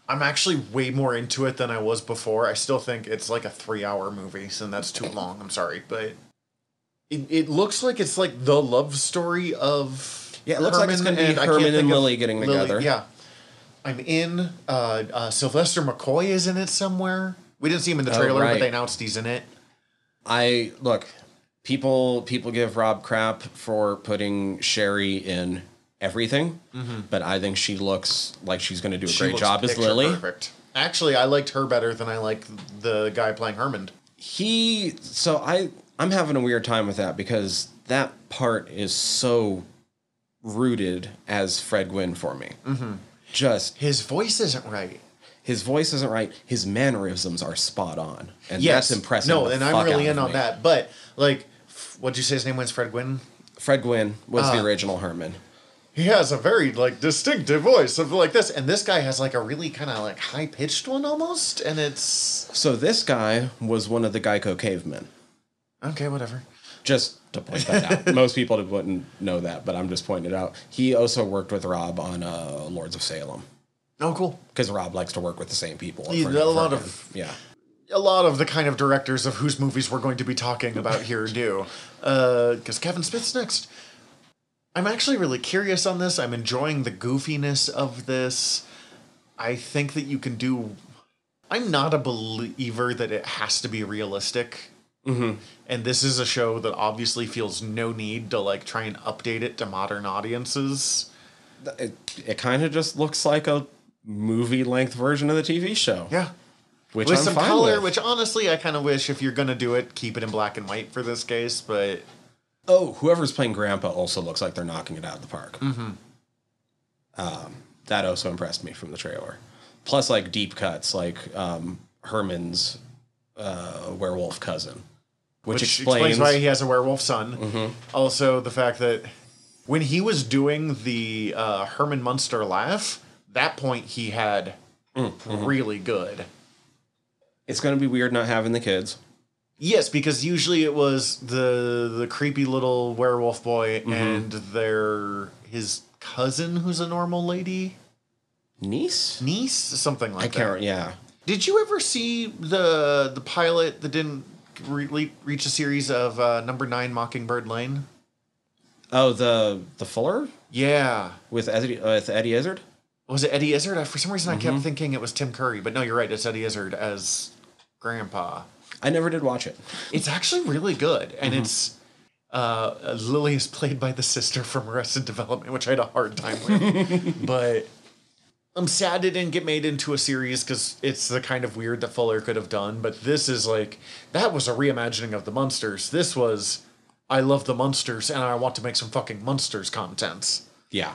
I'm actually way more into it than I was before. I still think it's like a three hour movie, so that's too long. I'm sorry. But it, it looks like it's like the love story of. Yeah, it looks like it's gonna be can't Herman and Lily getting together. Yeah. I'm in. Uh, uh, Sylvester McCoy is in it somewhere. We didn't see him in the Oh, trailer, but they announced he's in it. I look, people people give Rob crap for putting Sherry in everything, but I think she looks like she's going to do a She great job as Lily. Perfect. Actually, I liked her better than I like the guy playing Herman. he so i i'm having a weird time with that because that part is so rooted as fred gwynne for me mm-hmm. just His voice isn't right. his voice isn't right his mannerisms are spot on and Yes, that's impressive No, and I'm really in on me. that. But like, f- what'd you say his name was? Fred Gwynne. fred gwynne was Ah. the original herman He has a very like distinctive voice of like this, and this guy has like a really kind of like high pitched one almost, and it's so this guy was one of the geico cavemen okay, whatever. just to point that out most people wouldn't know that but i'm just pointing it out he also worked with rob on uh, lords of salem Oh, cool. because Rob likes to work with the same people. Yeah, a lot again. of- yeah. a lot of the kind of directors of whose movies we're going to be talking about here do. Because Kevin Smith's next. I'm actually really curious on this. I'm enjoying the goofiness of this. I think that you can do. I'm not a believer that it has to be realistic. Mm-hmm. And this is a show that obviously feels no need to like try and update it to modern audiences. It, it kind of just looks like a movie length version of the TV show. Yeah. Which with I'm some color, with. which honestly I kind of wish if you're gonna do it, keep it in black and white for this case. But Oh, whoever's playing Grandpa also looks like they're knocking it out of the park. Mm-hmm. Um, that also impressed me from the trailer. Plus, like deep cuts, like um, Herman's uh, werewolf cousin, which, which explains, explains, why he has a werewolf son. Also, the fact that when he was doing the uh, Herman Munster laugh, that point he had really good. it's going to be weird not having the kids. Yes, because usually it was the the creepy little werewolf boy and their his cousin who's a normal lady Niece? niece something like I that. I can't. Yeah. Did you ever see the the pilot that didn't re- reach a series of uh, number nine Mockingbird Lane? Oh, the the Fuller Yeah, with Eddie, uh, with Eddie Izzard. was it Eddie Izzard? I, for some reason, I kept thinking it was Tim Curry, but no, you're right. It's Eddie Izzard as Grandpa. I never did watch it. It's actually really good, and it's uh, Lily is played by the sister from Arrested Development, which I had a hard time with, but. I'm sad it didn't get made into a series because it's the kind of weird that Fuller could have done. But this is like that was a reimagining of the Munsters. This was I love the Munsters and I want to make some fucking Munsters content. Yeah.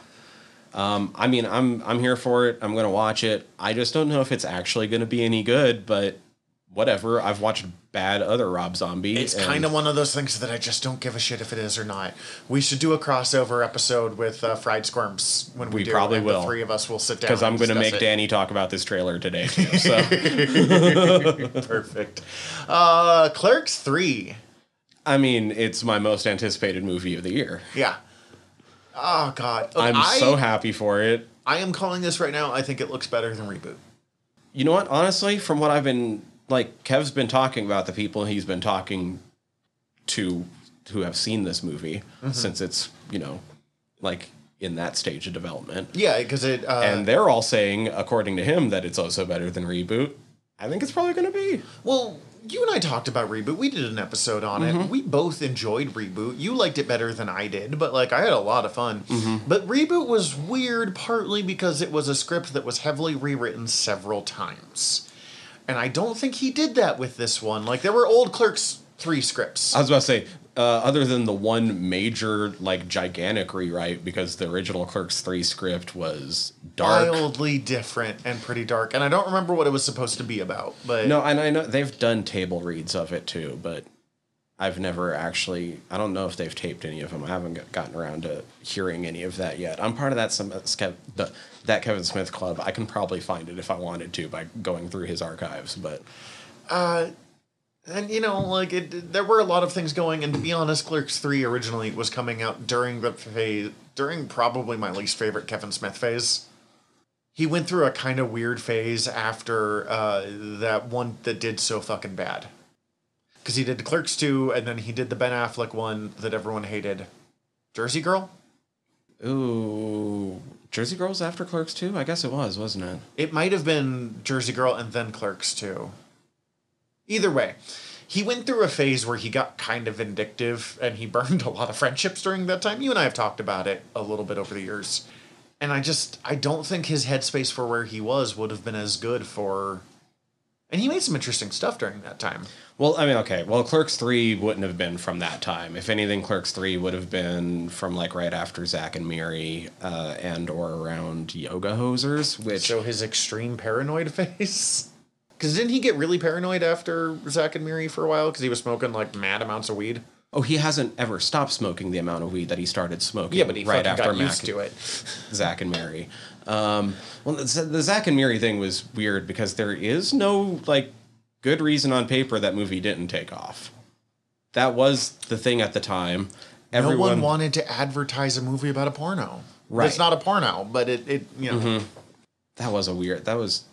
Um, I mean, I'm I'm here for it. I'm gonna watch it. I just don't know if it's actually gonna be any good, but whatever. I've watched bad other Rob Zombie. It's kind of one of those things that I just don't give a shit if it is or not. We should do a crossover episode with uh, Fried Squirms when we, We do. probably will. The three of us will sit down because I'm going to make it. Danny talk about this trailer today too. So perfect. Uh, Clerks three. I mean, it's my most anticipated movie of the year. Yeah. Oh God, I'm I, so happy for it. I am calling this right now. I think it looks better than reboot. You know what? Honestly, from what I've been like, Kev's been talking about the people he's been talking to who have seen this movie Mm-hmm. since it's you know like in that stage of development. Yeah, because it. Uh, and they're all saying, according to him, that it's also better than reboot. I think it's probably going to be. Well, you and I talked about Reboot. We did an episode on Mm-hmm. it. We both enjoyed Reboot. You liked it better than I did, but like I had a lot of fun. Mm-hmm. But Reboot was weird partly because it was a script that was heavily rewritten several times. And I don't think he did that with this one. Like there were old Clerks 3 scripts. I was about to say, uh, other than the one major, like, gigantic rewrite, because the original Clerks 3 script was dark. Wildly different and pretty dark. And I don't remember what it was supposed to be about, but No, and I know they've done table reads of it too, but I've never actually. I don't know if they've taped any of them. I haven't gotten around to hearing any of that yet. I'm part of that some the, that Kevin Smith club. I can probably find it if I wanted to by going through his archives. But Uh, And you know, like it, there were a lot of things going. And to be honest, Clerks Three originally was coming out during the phase, during probably my least favorite Kevin Smith phase. He went through a kind of weird phase after uh, that one that did so fucking bad. Because he did Clerks Two, and then he did the Ben Affleck one that everyone hated, Jersey Girl. Ooh, Jersey Girls after Clerks too. I guess it was, wasn't it? It might have been Jersey Girl and then Clerks too. Either way, he went through a phase where he got kind of vindictive and he burned a lot of friendships during that time. You and I have talked about it a little bit over the years. And I just I don't think his headspace for where he was would have been as good for and he made some interesting stuff during that time. Well, I mean, okay. Well, Clerks three wouldn't have been from that time. If anything, Clerks three would have been from like right after Zack and Miri, uh, and or around Yoga Hosers, which So his extreme paranoid face. Because didn't he get really paranoid after Zack and Miri for a while? Because he was smoking like mad amounts of weed. oh, he hasn't ever stopped smoking the amount of weed that he started smoking. Yeah, but he right after got Mac- used to it. Zack and Miri. Um, well, the, the Zack and Miri thing was weird because there is no like good reason on paper that movie didn't take off. That was the thing at the time. Everyone, no one wanted to advertise a movie about a porno. Right. It's not a porno, but it, it you know. that was a weird. That was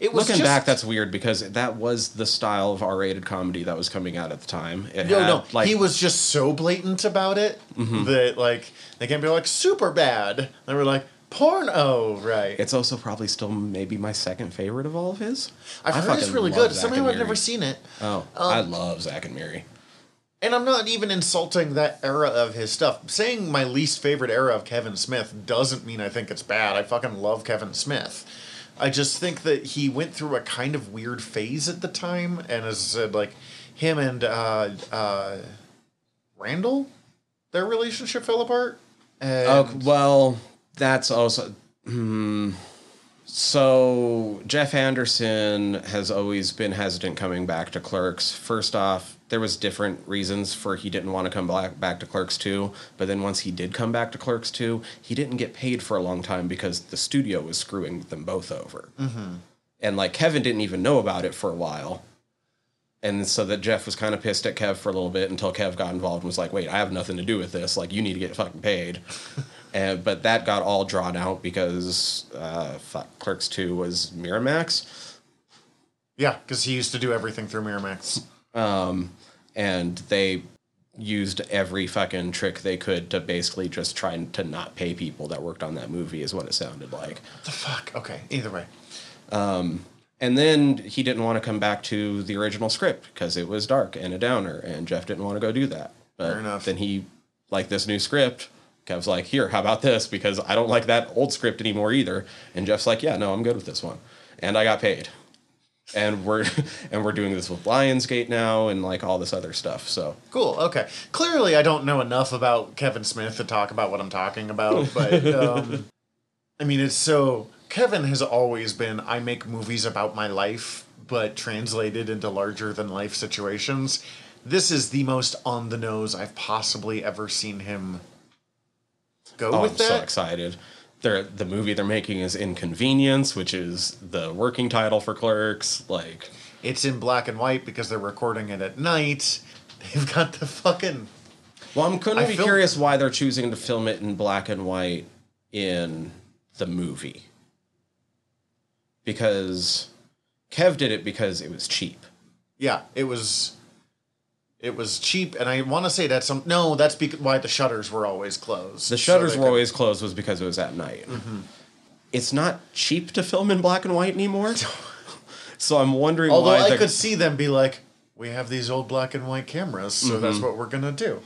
It was looking just, back. That's weird because that was the style of R-rated comedy that was coming out at the time. It no, had, no. like he was just so blatant about it Mm-hmm. that like they can't be like super bad. They were like porno, right? It's also probably still maybe my second favorite of all of his. I've I heard it's really good. Zack Somehow I've never seen it. Oh, I love Zack and Miri. And I'm not even insulting that era of his stuff. Saying my least favorite era of Kevin Smith doesn't mean I think it's bad. I fucking love Kevin Smith. I just think that he went through a kind of weird phase at the time, and as I said, like him and uh, uh, Randall, their relationship fell apart. And Oh well, that's also. Hmm. So Jeff Anderson has always been hesitant coming back to Clerks. First off, there was different reasons for he didn't want to come back back to Clerks 2, but then once he did come back to Clerks 2, he didn't get paid for a long time because the studio was screwing them both over. Mm-hmm. And like Kevin didn't even know about it for a while. And so that Jeff was kind of pissed at Kev for a little bit until Kev got involved and was like, "Wait, I have nothing to do with this. Like, you need to get fucking paid." and but that got all drawn out because uh, fuck, Clerks Two was Miramax, yeah, because he used to do everything through Miramax. and they used every fucking trick they could to basically just try to not pay people that worked on that movie. Is what it sounded like. What the fuck? Okay, either way. And then he didn't want to come back to the original script because it was dark and a downer, and Jeff didn't want to go do that. But Fair enough. then he like this new script. Kev's like, here, how about this? Because I don't like that old script anymore either. And Jeff's like, yeah, no, I'm good with this one. And I got paid. And we're and we're doing this with Lionsgate now and like all this other stuff. So Cool. Okay. Clearly, I don't know enough about Kevin Smith to talk about what I'm talking about, but um, I mean, it's so. Kevin has always been. I make movies about my life, but translated into larger than life situations. This is the most on the nose I've possibly ever seen him go oh, with I'm that. so excited. They're, the movie they're making is Inconvenience, which is the working title for Clerks. Like, It's in black and white because they're recording it at night. They've got the fucking. Well, I'm kind of be curious why they're choosing to film it in black and white in the movie. Because Kev did it because it was cheap. Yeah, it was. It was cheap, and I want to say that's some. No, that's why the shutters were always closed. The shutters they were could- always closed was because it was at night. It's not cheap to film in black and white anymore. so I'm wondering Although why I could see them be like, "We have these old black and white cameras, so that's Mm-hmm. what we're gonna do."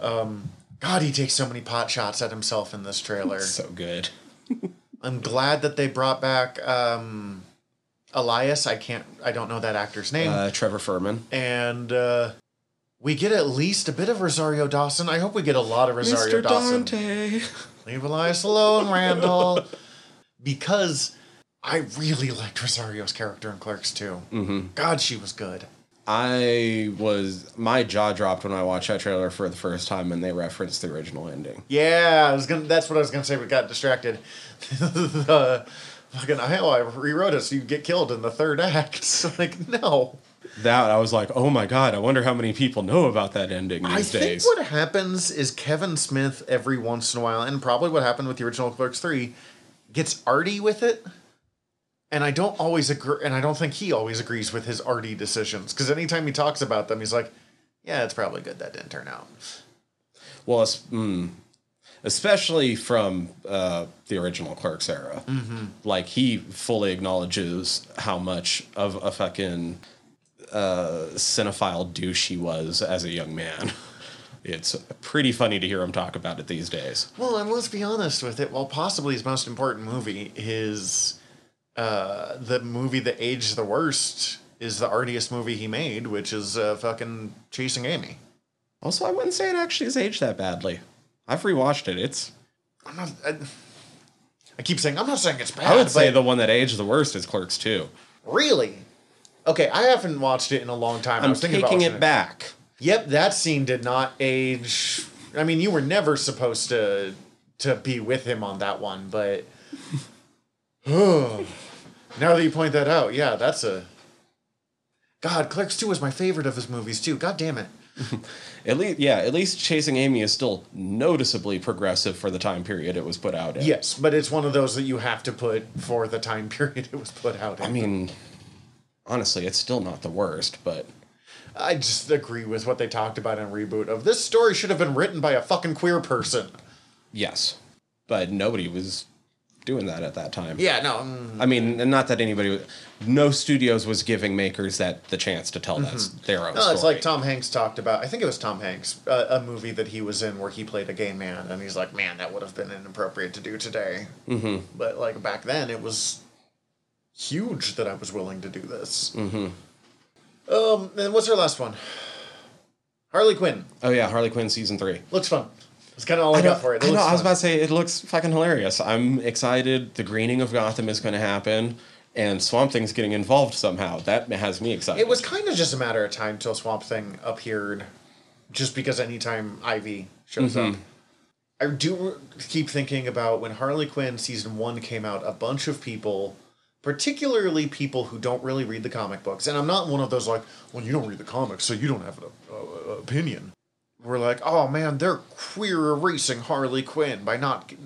Um, God, he takes so many pot shots at himself in this trailer. so good. I'm glad that they brought back um, Elias. I can't. I don't know that actor's name. Uh, Trevor Fehrman. and uh, we get at least a bit of Rosario Dawson. I hope we get a lot of Rosario Mr. Dawson. Dante. Leave Elias alone, Randall. because I really liked Rosario's character in Clerks too. Mm-hmm. God, she was good. I was my jaw dropped when I watched that trailer for the first time and they referenced the original ending. Yeah, I was gonna. That's what I was gonna say. We got distracted. the fucking oh, I rewrote it so you get killed in the third act. So like, no. That I was like, oh my god, I wonder how many people know about that ending I these think days. what happens is Kevin Smith every once in a while, and probably what happened with the original Clerks three, gets arty with it. And I don't always agree, and I don't think he always agrees with his arty decisions. Because anytime he talks about them, he's like, "Yeah, it's probably good that didn't turn out." Well, es- mm, especially from uh, the original Clerks era, Mm-hmm. like he fully acknowledges how much of a fucking uh, cinephile douche he was as a young man. It's pretty funny to hear him talk about it these days. Well, and let's be honest with it. While possibly his most important movie is uh, the movie that aged the worst, is the artiest movie he made, which is uh, fucking Chasing Amy. Also, I wouldn't say it actually has aged that badly. I've rewatched it. It's I'm not. I, I keep saying I'm not saying it's bad. I would say the one that aged the worst is Clerks 2. really. Okay, I haven't watched it in a long time. I I'm was thinking taking watching it back. Yep, that scene did not age. I mean, you were never supposed to to be with him on that one, but now that you point that out, yeah, that's a God. Clerks Two was my favorite of his movies too. God damn it. At least, yeah, at least Chasing Amy is still noticeably progressive for the time period it was put out in. Yes, but it's one of those that you have to put for the time period it was put out in. I mean, honestly, it's still not the worst, but I just agree with what they talked about in reboot of this story should have been written by a fucking queer person. yes. But nobody was doing that at that time. Yeah, no. mm, I mean, not that anybody, no studios was giving makers that the chance to tell that's their own No, story. it's like Tom Hanks talked about. I think it was Tom Hanks, uh, a movie that he was in where he played a gay man, and he's like, "Man, that would have been inappropriate to do today." Mm-hmm. But like back then, it was huge that I was willing to do this. Mm-hmm. Um, and what's our last one? Harley Quinn oh yeah, Harley Quinn season three. looks fun. That's kind of all I, I got for it. it I, know, I was fun. about to say it looks fucking hilarious. I'm excited. The greening of Gotham is going to happen, and Swamp Thing's getting involved somehow. That has me excited. It was kind of just a matter of time till Swamp Thing appeared, just because anytime Ivy shows up. I do keep thinking about when Harley Quinn season one came out, a bunch of people, particularly people who don't really read the comic books, and I'm not one of those like, well, you don't read the comics, so you don't have an uh, opinion. We're like, oh man, they're queer erasing Harley Quinn by not gi-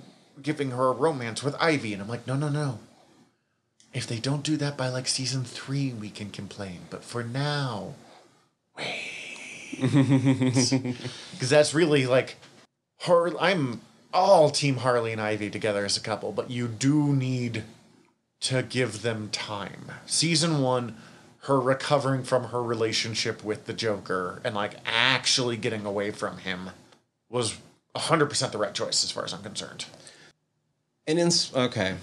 giving her a romance with Ivy, and I'm like, no, no, no. If they don't do that by like season three, we can complain. But for now, wait. Because that's really like, I'm all Team Harley and Ivy together as a couple, but you do need to give them time. Season one, her recovering from her relationship with the Joker and like actually getting away from him was 100% the right choice as far as I'm concerned. And in okay,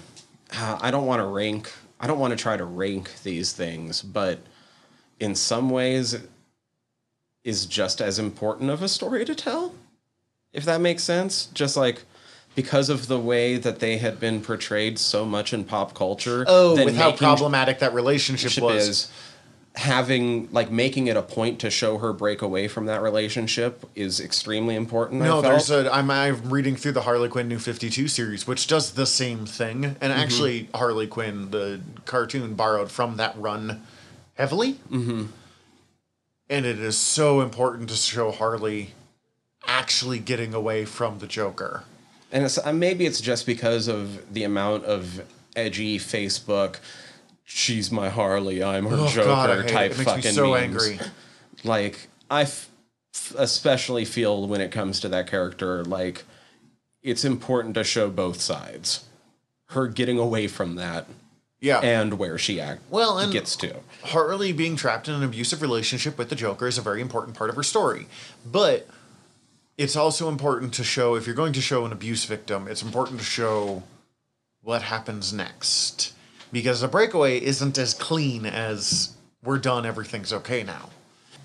uh, I don't want to rank. I don't want to try to rank these things, but in some ways, is just as important of a story to tell. If that makes sense, just like because of the way that they had been portrayed so much in pop culture. Oh, with how problematic that relationship was. is having like making it a point to show her break away from that relationship is extremely important. I No, felt. there's a. I'm, I'm reading through the Harley Quinn New 52 series, which does the same thing. Mm-hmm. And actually, Harley Quinn, the cartoon, borrowed from that run heavily. Mm-hmm. And it is so important to show Harley actually getting away from the Joker. And it's, uh, maybe it's just because of the amount of edgy Facebook. She's my Harley. I'm her Oh, Joker God, it. type It me fucking so memes. angry. Like I f- especially feel when it comes to that character, like it's important to show both sides. Her getting away from that Yeah. and where she act Well, and- gets to. Harley being trapped in an abusive relationship with the Joker is a very important part of her story. But it's also important to show, if you're going to show an abuse victim, it's important to show what happens next. Because a breakaway isn't as clean as we're done, everything's okay now.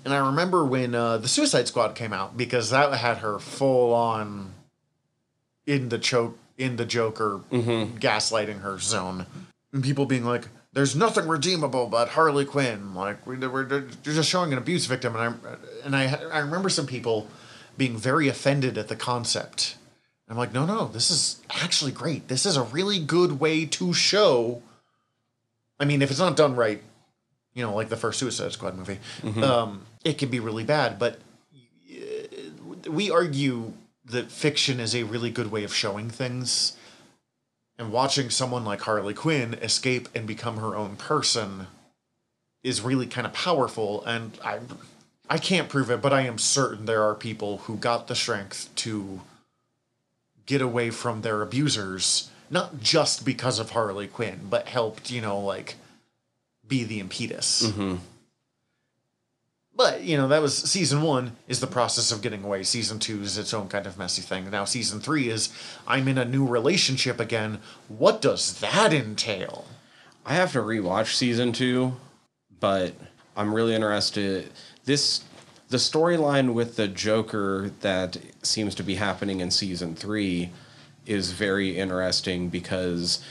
And I remember when uh, the Suicide Squad came out, because that had her full on in the choke in the Joker gaslighting her zone, and people being like, "There's nothing redeemable but Harley Quinn." Like we're, we're, we're just showing an abuse victim, and I and I I remember some people being very offended at the concept. I'm like, no, no, this is actually great. This is a really good way to show. I mean, if it's not done right, you know, like the first Suicide Squad movie, um, it can be really bad. But uh, we argue that fiction is a really good way of showing things. And watching someone like Harley Quinn escape and become her own person is really kind of powerful. And I, I can't prove it, but I am certain there are people who got the strength to get away from their abusers, not just because of Harley Quinn, but helped, you know, like be the impetus. Mm-hmm. But, you know, that was season one is the process of getting away. Season two is its own kind of messy thing. Now, season three is I'm in a new relationship again. What does that entail? I have to rewatch season two, but I'm really interested. This the storyline with the Joker that seems to be happening in season three is very interesting because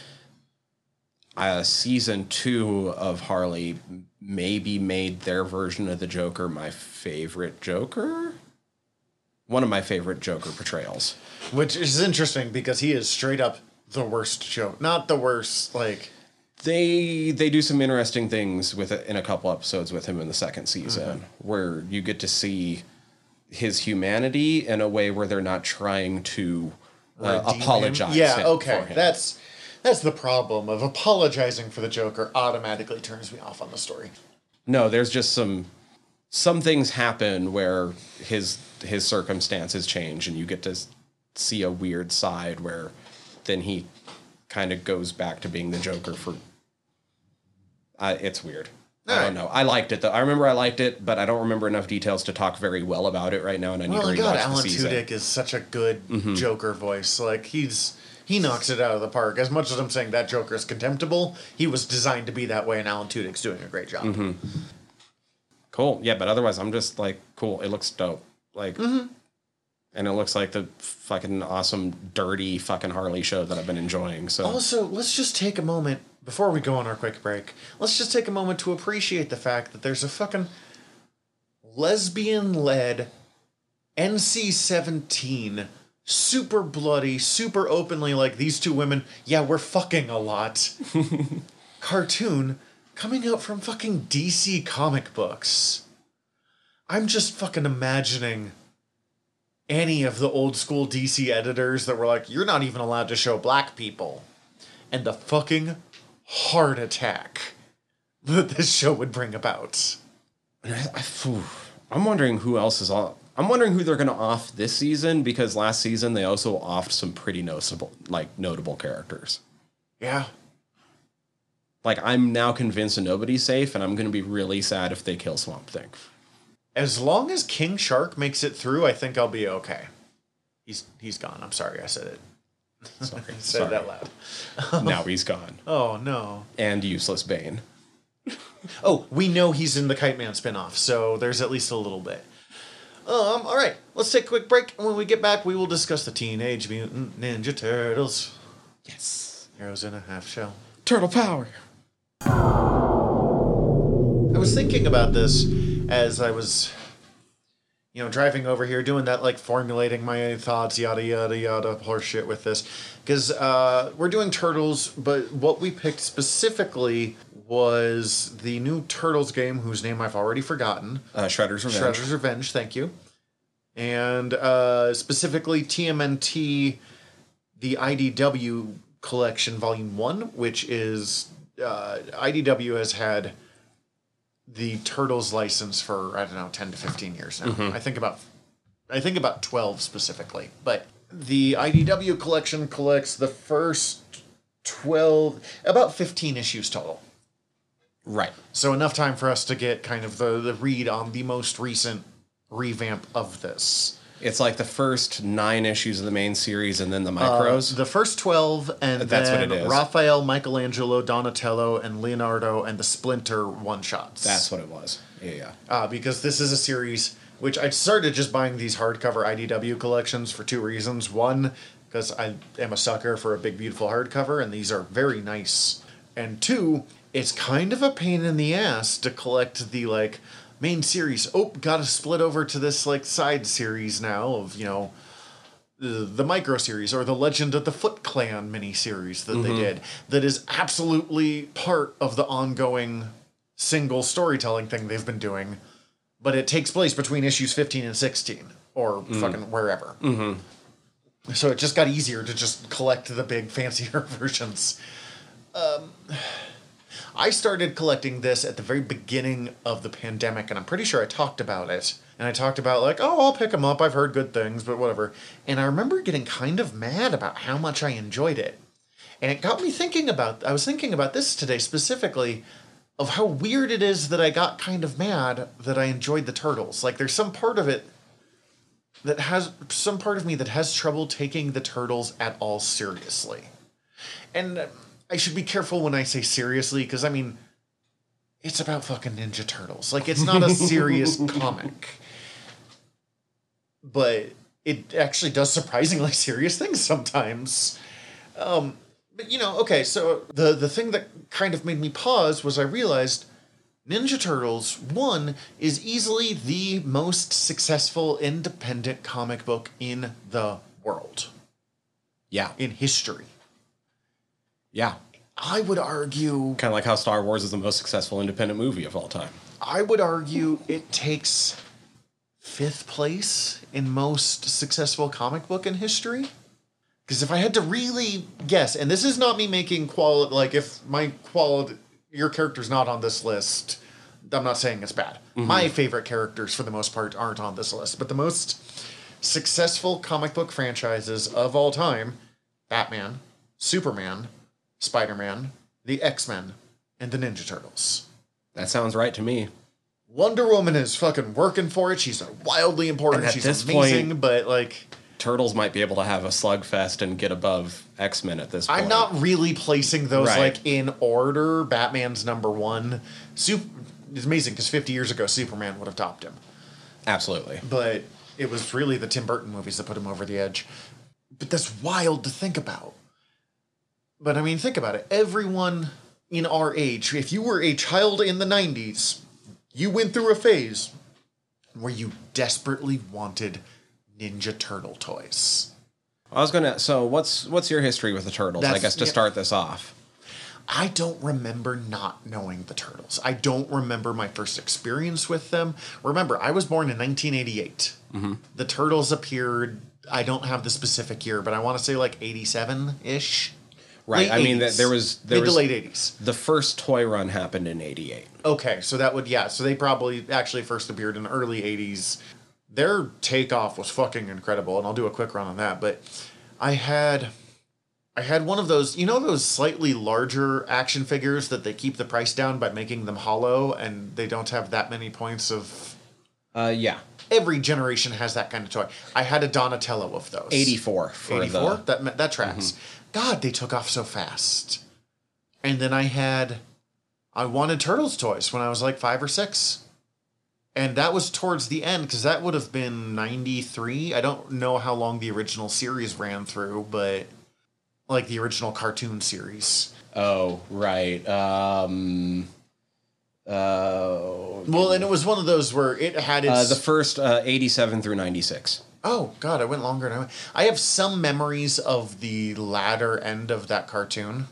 uh, season two of Harley maybe made their version of the Joker my favorite Joker. One of my favorite Joker portrayals. Which is interesting because he is straight up the worst joke. Not the worst, like, they they do some interesting things with it in a couple episodes with him in the second season where you get to see his humanity in a way where they're not trying to uh, Redeem him? apologize. Yeah, him- okay. That's that's the problem of apologizing for the Joker automatically turns me off on the story. no. There's just some some things happen where his his circumstances change, and you get to see a weird side where then he kind of goes back to being the Joker for. Uh, it's weird. I Alright. don't know. I liked it though. I remember I liked it, but I don't remember enough details to talk very well about it right now. And I need Well, to rewatch God, the Alan season. Tudyk is such a good Mm-hmm. Joker voice. Like he's he knocks it out of the park. As much as I'm saying that Joker is contemptible, he was designed to be that way, and Alan Tudyk's doing a great job. Mm-hmm. Cool. Yeah, but otherwise, I'm just like, cool. It looks dope. Like, Mm-hmm. and it looks like the fucking awesome, dirty fucking Harley show that I've been enjoying. So, Also, let's just take a moment before we go on our quick break. Let's just take a moment to appreciate the fact that there's a fucking lesbian led NC 17 super bloody, super openly like these two women, yeah, we're fucking a lot. cartoon coming out from fucking DC comic books. I'm just fucking imagining any of the old school DC editors that were like, you're not even allowed to show black people. And the fucking heart attack that this show would bring about. I, I, I'm wondering who else is on. I'm wondering who they're going to off this season because last season they also offed some pretty noticeable, like notable characters. Yeah. Like I'm now convinced that nobody's safe, and I'm going to be really sad if they kill Swamp Thing. As long as King Shark makes it through, I think I'll be okay. He's he's gone. I'm sorry I said it. Sorry, said sorry. out loud. now he's gone, Oh no. and useless Bane. Oh, we know he's in the Kite Man spinoff, so there's at least a little bit. Um, all right, let's take a quick break, and when we get back, we will discuss the Teenage Mutant Ninja Turtles. Yes, Heroes in a half shell. turtle power. I was thinking about this as I was, you know, driving over here, doing that, like formulating my thoughts, yada yada yada, horseshit with this, because uh, we're doing turtles, but what we picked specifically was the new Turtles game, whose name I've already forgotten. Uh, Shredder's Revenge. Shredder's Revenge, thank you. And uh, specifically TMNT, the IDW collection, Volume 1, which is. Uh, IDW has had the Turtles license for, I don't know, 10 to 15 years now. Mm-hmm. I think about. I think about 12 specifically. But the IDW collection collects the first 12, about 15 issues total. Right. So enough time for us to get kind of the, the read on the most recent revamp of this. It's like the first nine issues of the main series, and then the Uh, micros. the first 12, and That's what then it is. Raphael, Michelangelo, Donatello, and Leonardo, and the Splinter one shots. That's what it was. Yeah, yeah. uh, because this is a series which I started just buying these hardcover IDW collections for two reasons. One, because I am a sucker for a big, beautiful hardcover, and these are very nice. And two, it's kind of a pain in the ass to collect the like main series. Oh, gotta split over to this like side series now of you know the, the micro series or the Legend of the Foot Clan mini series that they mm-hmm. did. That is absolutely part of the ongoing single storytelling thing they've been doing, but it takes place between issues 15 and 16 or mm. fucking wherever. Mm-hmm. So it just got easier to just collect the big fancier versions. Um, I started collecting this at the very beginning of the pandemic, and I'm pretty sure I talked about it. And I talked about, like, oh, I'll pick them up. I've heard good things, but whatever. And I remember getting kind of mad about how much I enjoyed it. And it got me thinking about, I was thinking about this today specifically of how weird it is that I got kind of mad that I enjoyed the turtles. Like, there's some part of it that has, some part of me that has trouble taking the turtles at all seriously. And I should be careful when I say seriously, because I mean, it's about fucking Ninja Turtles. Like, it's not a serious comic. But it actually does surprisingly serious things sometimes. Um, but you know, okay, so the the thing that kind of made me pause was I realized Ninja Turtles 1 is easily the most successful independent comic book in the world, Yeah. in history. Yeah. I would argue Kind of like how Star Wars is the most successful independent movie of all time. I would argue it takes fifth place in most successful comic book in history. Because if I had to really guess, and this is not me making quality, like if my quality, your character's not on this list, I'm not saying it's bad. Mm-hmm. My favorite characters, for the most part, aren't on this list. But the most successful comic book franchises of all time Batman, Superman, Spider Man, the X Men, and the Ninja Turtles. That sounds right to me. Wonder Woman is fucking working for it. She's wildly important. And at She's this amazing, point- but like Turtles might be able to have a slugfest and get above X Men at this point. I'm not really placing those Right. like in order. Batman's number one. Super it's amazing because 50 years ago Superman would have topped him, Absolutely. but it was really the Tim Burton movies that put him over the edge. But that's wild to think about. But I mean, think about it. Everyone in our age, if you were a child in the 90s, you went through a phase where you desperately wanted Ninja Turtle toys. I was gonna. So what's what's your history with the turtles? I guess to yeah. start this off. I don't remember not knowing the Turtles. I don't remember my first experience with them. Remember, I was born in 1988. Mm-hmm. The Turtles appeared, I don't have the specific year, but I want to say like 87 ish. Right. I mean, that there was there Mid was to late 80s. the first toy run happened in '88. Okay, so that would, yeah, so they probably actually first appeared in the early 80s. Their takeoff was fucking incredible, and I'll do a quick run on that. But I had. I had one of those, you know, those slightly larger action figures that they keep the price down by making them hollow and they don't have that many points of. Uh, yeah, Every generation has that kind of toy. I had a Donatello of those. 84 for 84? the. Mm-hmm. That, that tracks. God, they took off so fast. And then I had. I wanted Turtles toys when I was like five or six. And that was towards the end because that would have been 93. I don't know how long the original series ran through, but like the original cartoon series. Oh, right. Um. Uh, Well, and it was one of those where it had its. uh, the first uh, 87 through 96. Oh God, I went longer than I went. I have some memories of the latter end of that cartoon,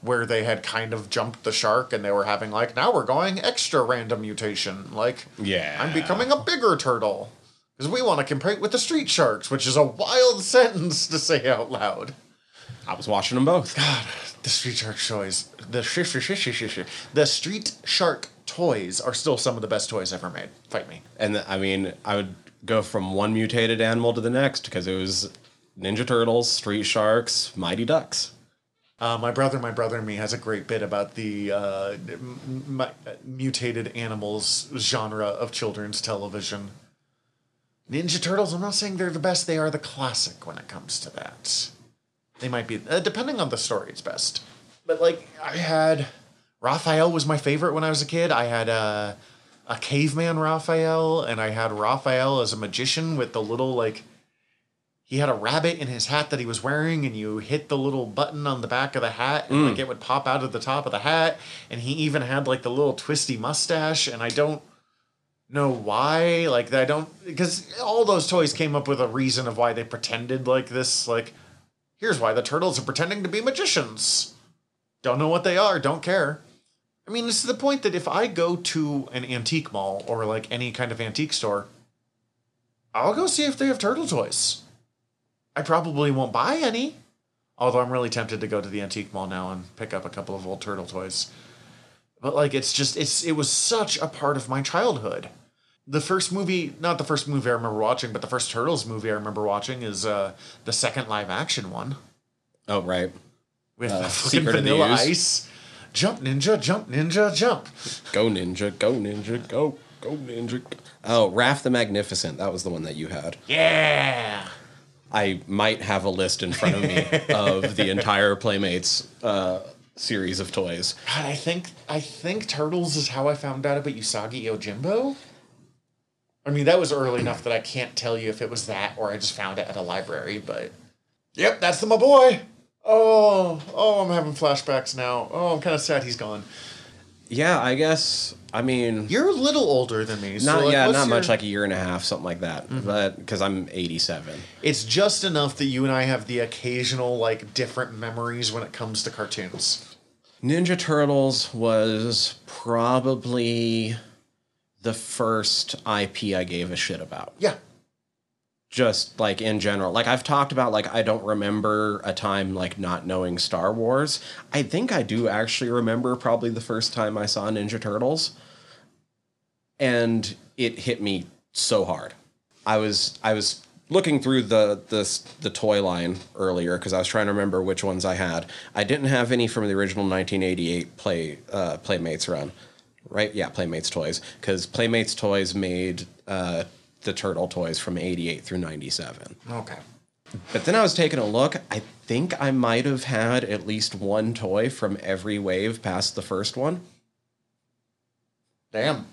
where they had kind of jumped the shark and they were having like, now we're going extra random mutation. Like, Yeah. I'm becoming a bigger turtle because we want to compete with the street sharks, which is a wild sentence to say out loud. I was watching them both. God, the street shark toys, the sh- sh- sh- sh- sh- sh- the street shark toys are still some of the best toys ever made. Fight me. And I mean, I would go from one mutated animal to the next because it was Ninja Turtles, Street Sharks, Mighty Ducks. Uh, my brother, my brother and me has a great bit about the uh, m- m- mutated animals genre of children's television. Ninja Turtles, I'm not saying they're the best, they are the classic when it comes to that. They might be, uh, depending on the story, it's best. But like, I had Raphael was my favorite when I was a kid. I had uh, a caveman Raphael, and I had Raphael as a magician with the little like he had a rabbit in his hat that he was wearing and you hit the little button on the back of the hat and like mm. it would pop out of the top of the hat and he even had like the little twisty mustache and i don't know why like i don't because all those toys came up with a reason of why they pretended like this like here's why the turtles are pretending to be magicians. Don't know what they are don't care i mean this is the point that if i go to an antique mall or like any kind of antique store i'll go see if they have turtle toys I probably won't buy any. Although I'm really tempted to go to the antique mall now and pick up a couple of old turtle toys. But like it's just it's it was such a part of my childhood. The first movie, not the first movie I remember watching, but the first Turtles movie I remember watching is uh the second live action one Oh, right. with Uh, the fucking Secret of the vanilla ice. Jump ninja, jump ninja, jump. Go Ninja, go Ninja, go, go Ninja. go. Oh, Raph the Magnificent. That was the one that you had. Yeah. I might have a list in front of me of the entire Playmates uh, series of toys. God, I think I think Turtles is how I found out about Usagi Yojimbo. I mean, that was early enough that I can't tell you if it was that or I just found it at a library, but Yep, that's the my boy. Oh, oh, I'm having flashbacks now. Oh, I'm kind of sad he's gone. Yeah, I guess. I mean, You're a little older than me. so, not like, yeah, what's not much, like a year and a half, something like that. Mm-hmm. But because I'm 87. It's just enough that you and I have the occasional like different memories when it comes to cartoons. Ninja Turtles was probably the first IP I gave a shit about. Yeah. Just like in general. Like I've talked about like I don't remember a time like not knowing Star Wars. I think I do actually remember probably the first time I saw Ninja Turtles. And it hit me so hard. I was I was looking through the the the toy line earlier because I was trying to remember which ones I had. I didn't have any from the original 1988 play uh, Playmates run, right? Yeah, Playmates toys because Playmates toys made uh, the turtle toys from 88 through 97. Okay. But then I was taking a look. I think I might have had at least one toy from every wave past the first one. Damn.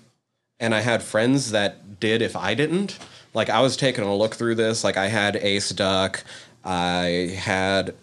and I had friends that did if I didn't. Like I was taking a look through this. Like I had Ace Duck, I had.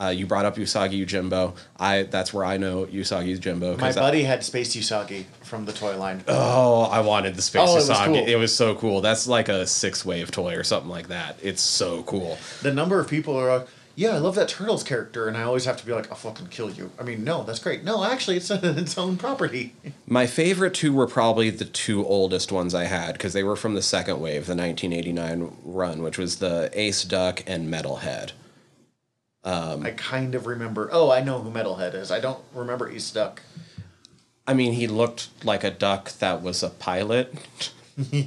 Uh, you brought up Usagi Yojimbo. I that's where I know Usagi Yojimbo. My 'cause I- buddy had Space Usagi from the toy line. oh, I wanted the Space Oh, it was Usagi. cool. It was so cool. That's like a six wave toy or something like that. It's so cool. The number of people are like, yeah, I love that Turtles character, and I always have to be like, I'll fucking kill you. I mean, no, that's great. No, actually, it's its own property. My favorite two were probably the two oldest ones I had because they were from the second wave, the 1989 run, which was the Ace Duck and Metalhead. I kind of remember. Oh, I know who Metalhead is. I don't remember Ace Duck. I mean, he looked like a duck that was a pilot. he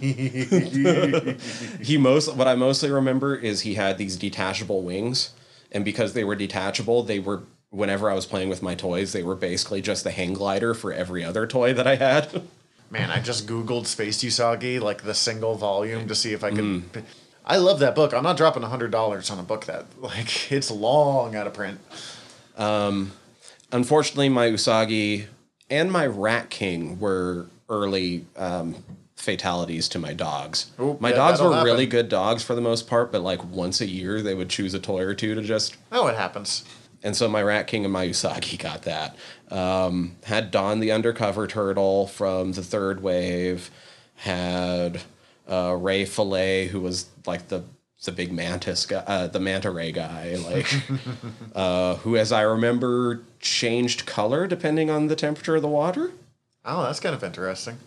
most what I mostly remember is he had these detachable wings, and because they were detachable, they were whenever I was playing with my toys, they were basically just the hang glider for every other toy that I had. Man, I just googled Space Usagi, like the single volume, to see if I could. Mm. I love that book. I'm not dropping hundred dollars on a book that like it's long out of print. Um, Unfortunately, my Usagi and my Rat King were early um, fatalities to my dogs. Oop, my yeah, dogs were that'll really good dogs for the most part, but like once a year they would choose a toy or two to just Oh, it happens. And so my Rat King and my Usagi got that. Um, had Don the Undercover Turtle from the third wave. Had uh, Ray Fillet, who was like the the big mantis guy, uh, the manta ray guy, like uh, who, as I remember, changed color depending on the temperature of the water. Oh, that's kind of interesting.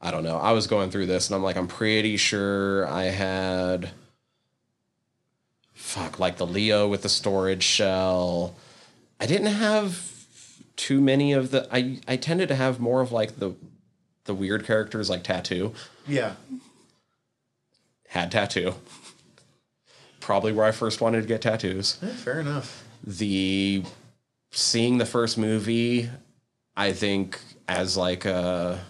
I don't know. I was going through this and I'm like, I'm pretty sure I had fuck like the Leo with the storage shell. I didn't have too many of the I I tended to have more of like the the weird characters like Tattoo. Yeah. Had Tattoo. Probably where I first wanted to get tattoos. Eh, fair enough. the seeing the first movie i think as like a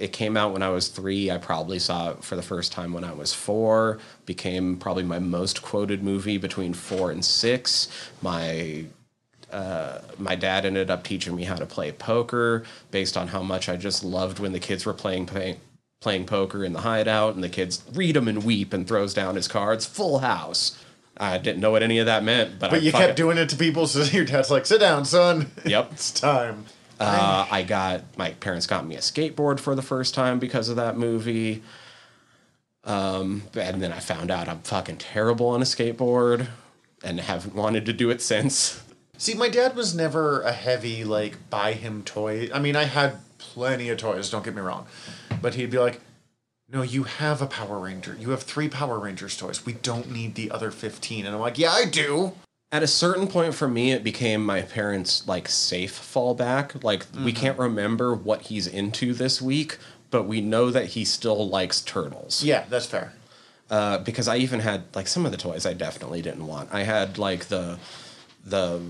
it came out when i was three i probably saw it for the first time when i was four became probably my most quoted movie between four and six my uh, my dad ended up teaching me how to play poker based on how much i just loved when the kids were playing playing, playing poker in the hideout and the kids read him and weep and throws down his cards full house i didn't know what any of that meant but, But I you kept doing it to people, so your dad's like, "Sit down, son. Yep. it's time." Uh, I got my parents got me a skateboard for the first time because of that movie. Um, and then I found out I'm fucking terrible on a skateboard and haven't wanted to do it since. See, my dad was never a heavy like buy him toy. I mean, I had plenty of toys. Don't get me wrong, but he'd be like, "No, you have a Power Ranger. You have three Power Rangers toys. We don't need the other 15. And I'm like, "Yeah, I do." At a certain point for me, it became my parents' like safe fallback. Like we can't remember what he's into this week, but we know that he still likes turtles. Yeah, that's fair. uh, because I even had like some of the toys I definitely didn't want. I had like the the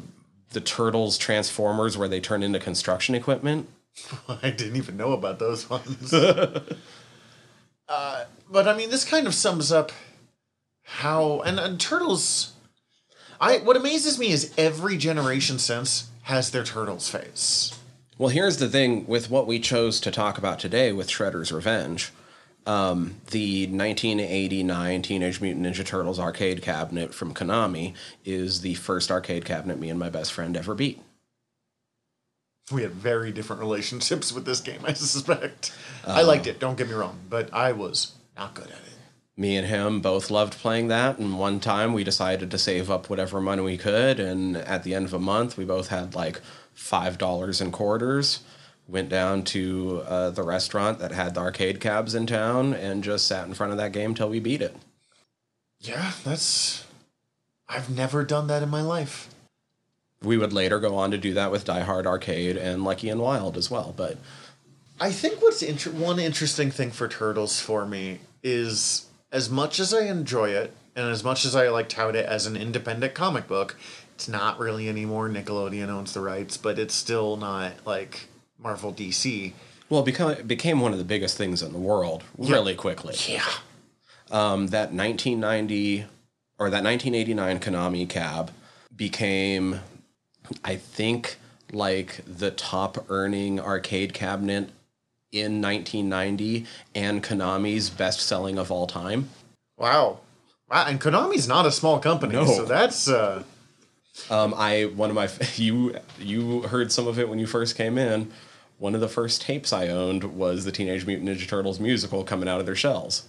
the turtles transformers where they turn into construction equipment. I didn't even know about those ones. uh, but I mean, this kind of sums up how and, and turtles. I what amazes me is every generation since has their turtles face. Well, here's the thing with what we chose to talk about today with Shredder's Revenge. Um, the 1989 Teenage Mutant Ninja Turtles arcade cabinet from Konami is the first arcade cabinet me and my best friend ever beat. We had very different relationships with this game, I suspect. I liked it, don't get me wrong, but I was not good at it. me and him both loved playing that and one time we decided to save up whatever money we could and at the end of a month we both had like five dollars in quarters went down to uh, the restaurant that had the arcade cabs in town and just sat in front of that game till we beat it. Yeah, that's. I've never done that in my life. We would later go on to do that with Die Hard Arcade and Lucky and Wild as well, but I think what's inter- one interesting thing for Turtles for me is as much as I enjoy it and as much as I like tout it as an independent comic book, it's not really anymore. Nickelodeon owns the rights, but it's still not like Marvel DC. well, it become, it became one of the biggest things in the world really quickly. Yeah. um, that 1990 or that 1989 Konami cab became, I think, like the top earning arcade cabinet in 1990 and Konami's best selling of all time. Wow. Wow. And Konami's not a small company, No. so that's uh Um, I one of my you you heard some of it when you first came in. One of the first tapes I owned was the Teenage Mutant Ninja Turtles musical coming out of their shells.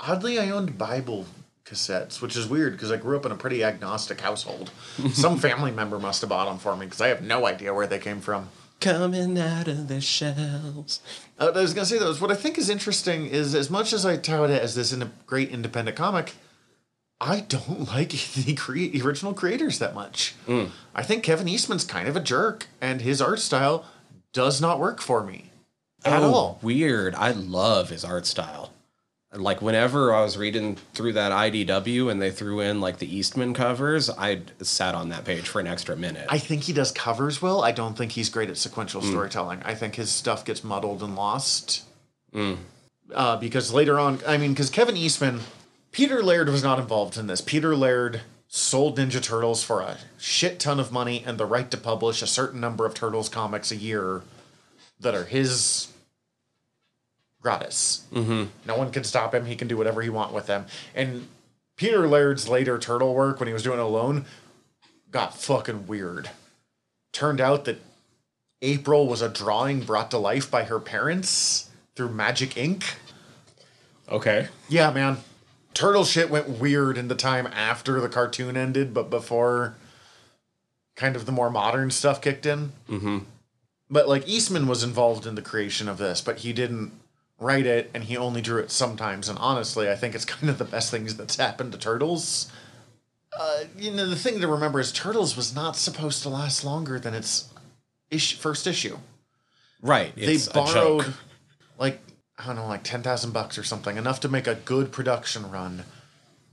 oddly I owned Bible cassettes, which is weird because I grew up in a pretty agnostic household. Some family member must have bought them for me because I have no idea where they came from. Coming out of their shells. Uh, I was gonna say though, what I think is interesting is as much as I tout it as this in great independent comic, I don't like the original creators that much. I think Kevin Eastman's kind of a jerk, and his art style does not work for me at Oh, all. Weird. I love his art style. Like whenever I was reading through that IDW and they threw in like the Eastman covers, I sat on that page for an extra minute. I think he does covers well. I don't think he's great at sequential storytelling. I think his stuff gets muddled and lost. Uh, because later on, I mean, because Kevin Eastman, Peter Laird was not involved in this. Peter Laird sold Ninja Turtles for a shit ton of money and the right to publish a certain number of Turtles comics a year that are his gratis. Mm-hmm. No one can stop him. He can do whatever he want with them. And Peter Laird's later Turtle work when he was doing it alone got fucking weird. Turned out that April was a drawing brought to life by her parents through magic ink. okay. Yeah, man. Turtle shit went weird in the time after the cartoon ended, but before kind of the more modern stuff kicked in. Mm-hmm. But like Eastman was involved in the creation of this, but he didn't write it and he only drew it sometimes. And honestly, I think it's kind of the best things that's happened to Turtles. Uh, you know, the thing to remember is Turtles was not supposed to last longer than its issue, first issue Right. It's they borrowed like I don't know, like ten thousand bucks or something, enough to make a good production run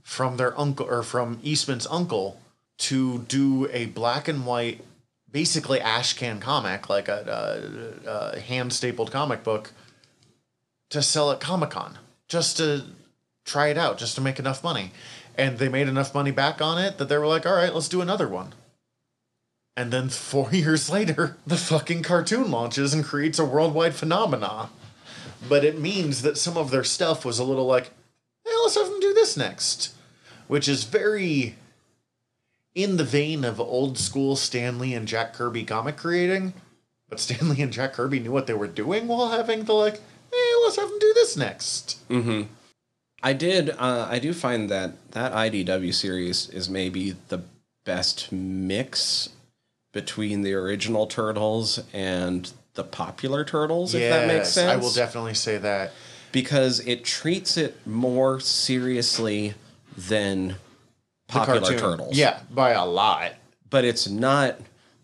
from their uncle or from Eastman's uncle to do a black and white, basically ashcan comic, like a, a, a hand stapled comic book, to sell at Comic Con, just to try it out, just to make enough money. And they made enough money back on it that they were like, all right, let's do another one. And then four years later, the fucking cartoon launches and creates a worldwide phenomena. But it means that some of their stuff was a little like, hey, let's have them do this next. Which is very in the vein of old school Stan Lee and Jack Kirby comic creating. But Stan Lee and Jack Kirby knew what they were doing while having the like, let's have them do this next. I did. Uh, I do find that that IDW series is maybe the best mix between the original Turtles and the popular Turtles, if that makes sense. I will definitely say that. because it treats it more seriously than popular. Turtles. Yeah, by a lot. but it's not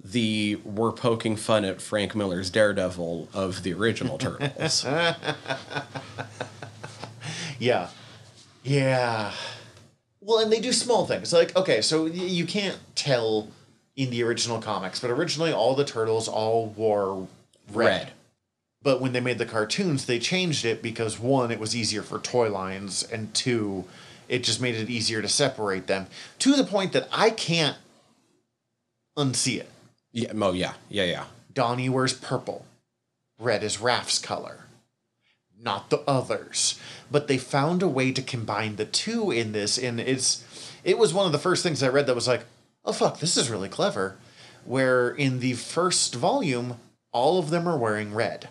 the we're poking fun at Frank Miller's Daredevil of the original Turtles. Yeah. Yeah. Well, and they do small things. Like, okay, so y- you can't tell in the original comics, but originally all the turtles all wore red. Red. But when they made the cartoons, they changed it because one, it was easier for toy lines, and two, it just made it easier to separate them to the point that I can't unsee it. Yeah, oh yeah, yeah, yeah. Donnie wears purple. Red is Raph's color. Not the others. But they found a way to combine the two in this, and it's it was one of the first things I read that was like, oh fuck, this is really clever. Where in the first volume, all of them are wearing red.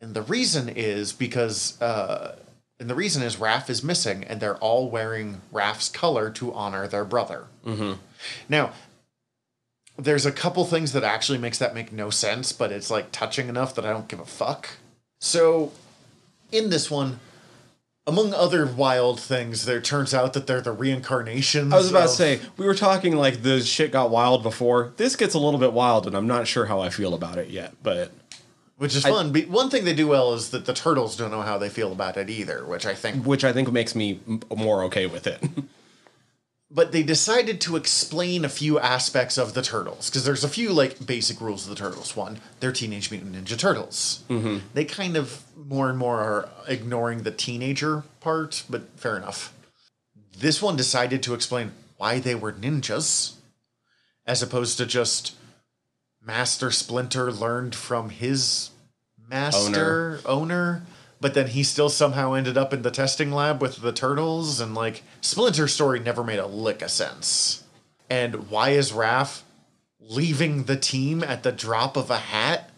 And the reason is because uh and the reason is Raph is missing, and they're all wearing Raph's color to honor their brother. Mm-hmm. Now, there's a couple things that actually makes that make no sense, but it's like touching enough that I don't give a fuck. So, in this one, among other wild things, there turns out that they're the reincarnations. I was about of- to say we were talking like the shit got wild before. This gets a little bit wild, and I'm not sure how I feel about it yet. But which is fun. But one thing they do well is that the turtles don't know how they feel about it either, which I think. which I think makes me m- more okay with it. But they decided to explain a few aspects of the turtles because there's a few like basic rules of the turtles. One, they're Teenage Mutant Ninja Turtles. Mm-hmm. They kind of more and more are ignoring the teenager part, but fair enough. This one decided to explain why they were ninjas, as opposed to just Master Splinter learned from his master owner. But then he still somehow ended up in the testing lab with the turtles, and like Splinter's story never made a lick of sense. And why is Raph leaving the team at the drop of a hat?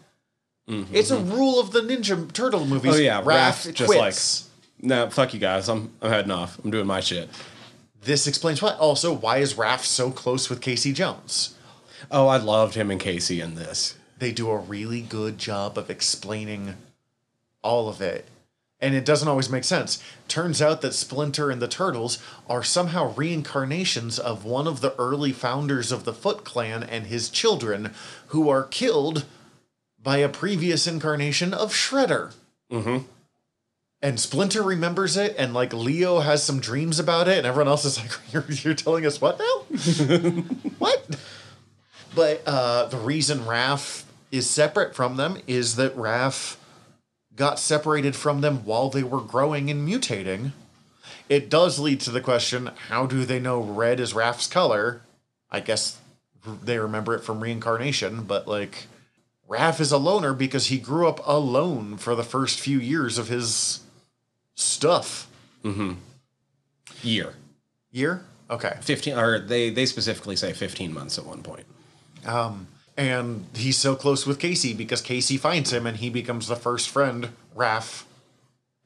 It's a rule of the Ninja Turtle movies. Mm-hmm. Oh, yeah, Raph, Raph just quits. nah, fuck you guys. I'm I'm heading off. I'm doing my shit. This explains why. Also, why is Raph so close with Casey Jones? Oh, I loved him and Casey in this. They do a really good job of explaining all of it. And it doesn't always make sense. Turns out that Splinter and the Turtles are somehow reincarnations of one of the early founders of the Foot Clan and his children, who are killed by a previous incarnation of Shredder. Mm-hmm. And Splinter remembers it, and like Leo has some dreams about it, and everyone else is like, "You're, you're telling us what now? what?" But uh, the reason Raph is separate from them is that Raph got separated from them while they were growing and mutating. It does lead to the question: How do they know red is Raph's color? I guess they remember it from reincarnation, but like. Raph is a loner because he grew up alone for the first few years of his stuff. Mm-hmm. Year. Year? Okay. Fifteen or they they specifically say fifteen months at one point. Um, And he's so close with Casey because Casey finds him and he becomes the first friend Raph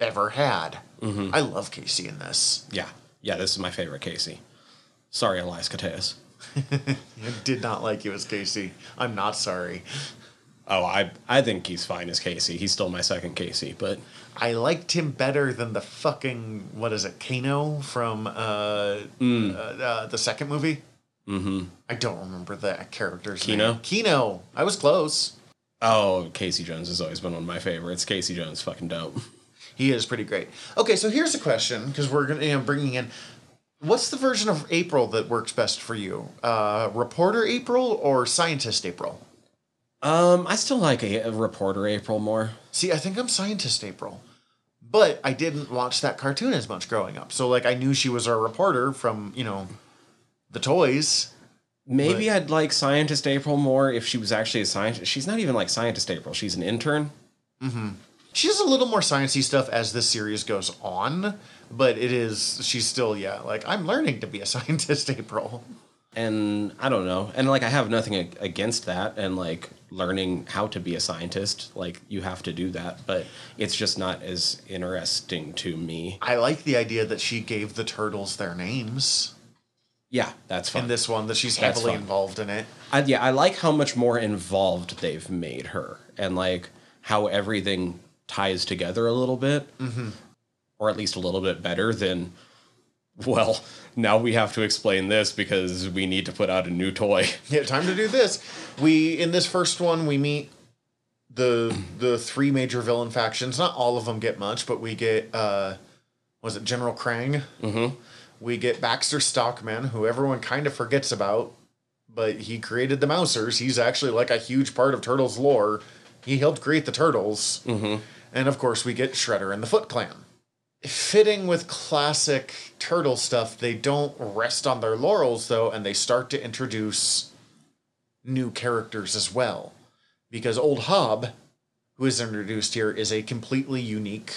ever had. I love Casey in this. Yeah. Yeah, this is my favorite Casey. Sorry, Elias Koteas. I did not like you as Casey. I'm not sorry. Oh, I I think he's fine as Casey. He's still my second Casey, but I liked him better than the fucking what is it, Kano from uh, uh, uh the second movie. Mm-hmm. I don't remember that character's Keno? name. Keno. I was close. oh, Casey Jones has always been one of my favorites. Casey Jones, fucking dope. He is pretty great. Okay, so here's a question because we're gonna you know, bringing in. What's the version of April that works best for you? Uh, reporter April or scientist April? Um, I still like a, a reporter April more. See, I think I'm scientist April, but I didn't watch that cartoon as much growing up. So like I knew she was a reporter from you know, the toys. Maybe I'd like scientist April more if she was actually a scientist. She's not even like scientist April. She's an intern. Mm-hmm. She does a little more sciencey stuff as this series goes on, but it is she's still yeah like I'm learning to be a scientist April. and I don't know. And like I have nothing against that and like learning how to be a scientist, like you have to do that, but it's just not as interesting to me. I like the idea that she gave the turtles their names Yeah, that's fine. in this one that she's That's heavily involved in it. I, yeah, I like how much more involved they've made her and like how everything ties together a little bit, mm-hmm. or at least a little bit better than. Well, now we have to explain this because we need to put out a new toy. Yeah, time to do this. We in this first one we meet the the three major villain factions. Not all of them get much, but we get uh was it General Krang? Mm-hmm. We get Baxter Stockman, who everyone kind of forgets about, but he created the Mousers. He's actually like a huge part of Turtles lore. He helped create the Turtles. Mm-hmm. And of course, we get Shredder and the Foot Clan. Fitting with classic Turtle stuff, they don't rest on their laurels though, and they start to introduce new characters as well. Because Old Hob, who is introduced here, is a completely unique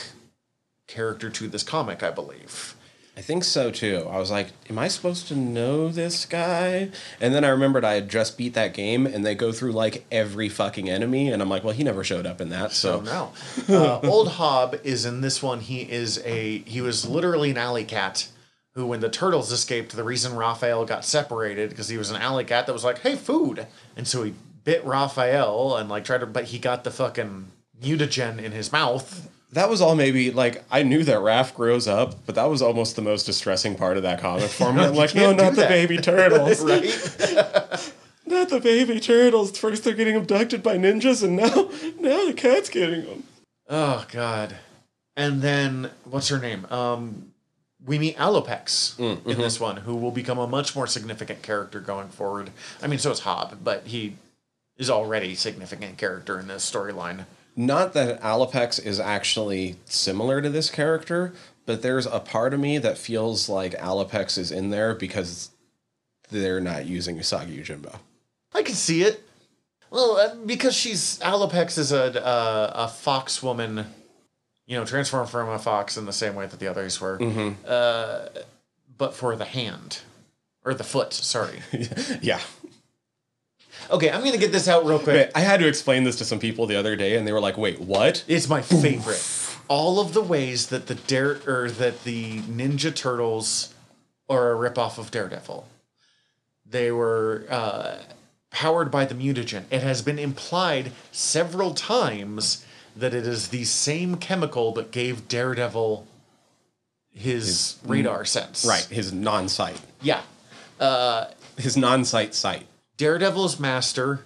character to this comic, I believe. I think so too. I was like, am I supposed to know this guy? And then I remembered I had just beat that game and they go through like every fucking enemy. And I'm like, well, he never showed up in that. So, no. Uh, Old Hob is in this one. He is a he was literally an alley cat who, when the turtles escaped, the reason Raphael got separated because he was an alley cat that was like, "Hey, food," and so he bit Raphael and like tried to, but he got the fucking mutagen in his mouth. That was all maybe like I knew that Raph grows up, but that was almost the most distressing part of that comic for me. I'm like, no, can't the that." baby turtles. right? Not the baby turtles. First they're getting abducted by ninjas, and now now the cat's getting them. Oh God! And then what's her name? Um, we meet Alopex in this one, who will become a much more significant character going forward. I mean, so is Hob, but he is already significant character in this storyline. Not that Alopex is actually similar to this character, but there's a part of me that feels like Alopex is in there because they're not using Usagi Yojimbo. I can see it. Well, uh, because she's Alopex is a uh, a fox woman, you know, transformed from a fox in the same way that the others were, uh, but for the hand or the foot. Sorry. yeah. Okay, I'm gonna get this out real quick. I had to explain this to some people the other day, and they were like, "Wait, what?" It's my favorite. All of the ways that the Dare or that the Ninja Turtles are a ripoff of Daredevil. They were uh, powered by the mutagen. It has been implied several times that it is the same chemical that gave Daredevil his, radar sense. Right, his non-sight, Yeah. his non-sight sight. Daredevil's master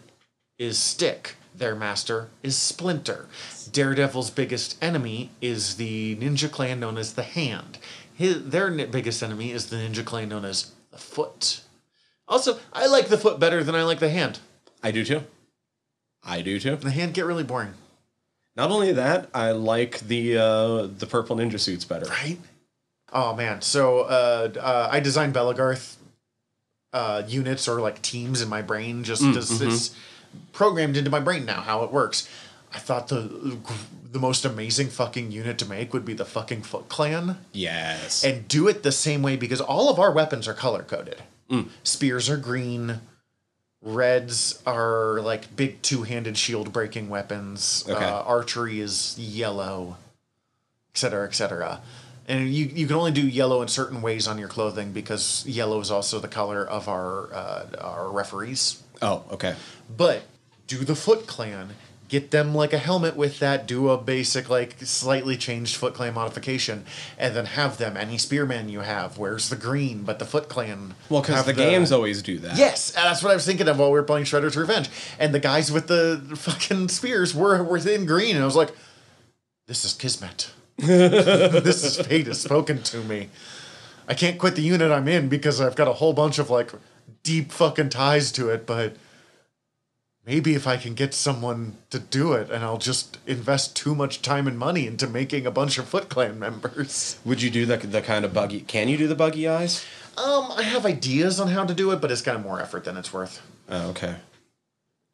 is Stick. Their master is Splinter. Daredevil's biggest enemy is the ninja clan known as the Hand. His, their biggest enemy is the ninja clan known as the Foot. Also, I like the Foot better than I like the Hand. I do too. I do too. The Hand get really boring, Not only that, I like the uh, the purple ninja suits better. right? Oh man, so uh, uh, I designed Belegarth uh, units or like teams in my brain. Just as it's programmed into my brain now how it works. I thought the the most amazing fucking unit to make would be the fucking Foot Clan, Yes. and do it the same way because all of our weapons are color coded. Spears are green. Reds are like big two handed shield breaking weapons. Okay. Uh, archery is yellow, et cetera, et cetera. And you, you can only do yellow in certain ways on your clothing because yellow is also the color of our uh, our referees. oh, okay. But do the Foot Clan, get them like a helmet with that, do a basic, like slightly changed Foot Clan modification, and then have them. Any spearman you have, where's the green? But the Foot Clan. Well, because have the, games always do that. Yes, that's what I was thinking of while we were playing Shredder's Revenge. And the guys with the fucking spears were within green, and I was like, this is Kismet. this is fate has spoken to me. I can't quit the unit I'm in because I've got a whole bunch of like deep fucking ties to it, but maybe if I can get someone to do it and I'll just invest too much time and money into making a bunch of Foot Clan members. Would you do the the kind of buggy? Can you do the buggy eyes? Um, I have ideas on how to do it, but it's kind of more effort than it's worth. Oh, okay.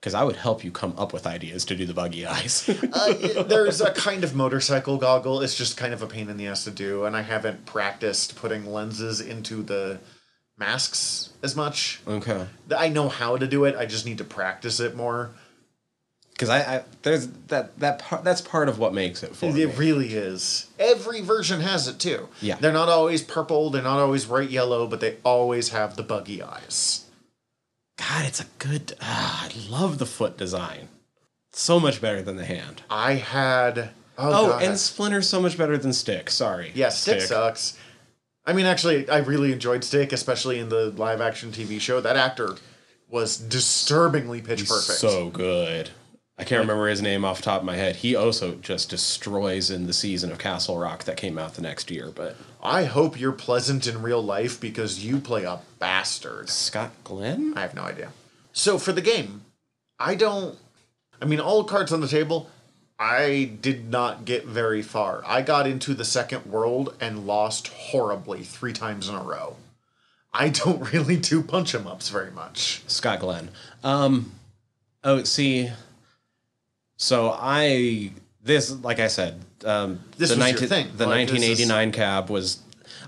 Because I would help you come up with ideas to do the buggy eyes. Uh, there's a kind of motorcycle goggle. It's just kind of a pain in the ass to do, and I haven't practiced putting lenses into the masks as much. okay. I know how to do it. I just need to practice it more. Because I, I there's that that part that's part of what makes it for me. It really is. Every version has it too. Yeah. They're not always purple. They're not always bright yellow, but they always have the buggy eyes. God, it's a good. Ah, I love the foot design. So much better than the hand. I had. Oh, Oh, God. and Splinter's so much better than Stick. Sorry. Yeah, Stick, sucks. I mean, actually, I really enjoyed Stick, especially in the live action TV show. That actor was disturbingly pitch perfect. So good. I can't remember his name off the top of my head. He also just destroys in the season of Castle Rock that came out the next year. But I hope you're pleasant in real life because you play a bastard. Scott Glenn? I have no idea. So for the game, I don't. I mean, all cards on the table. I did not get very far. I got into the second world and lost horribly three times in a row. I don't really do punch em ups very much. Scott Glenn. Um, oh, see. So I this like I said, um, This the was your 19 thing. the Like, this is- 1989 cab was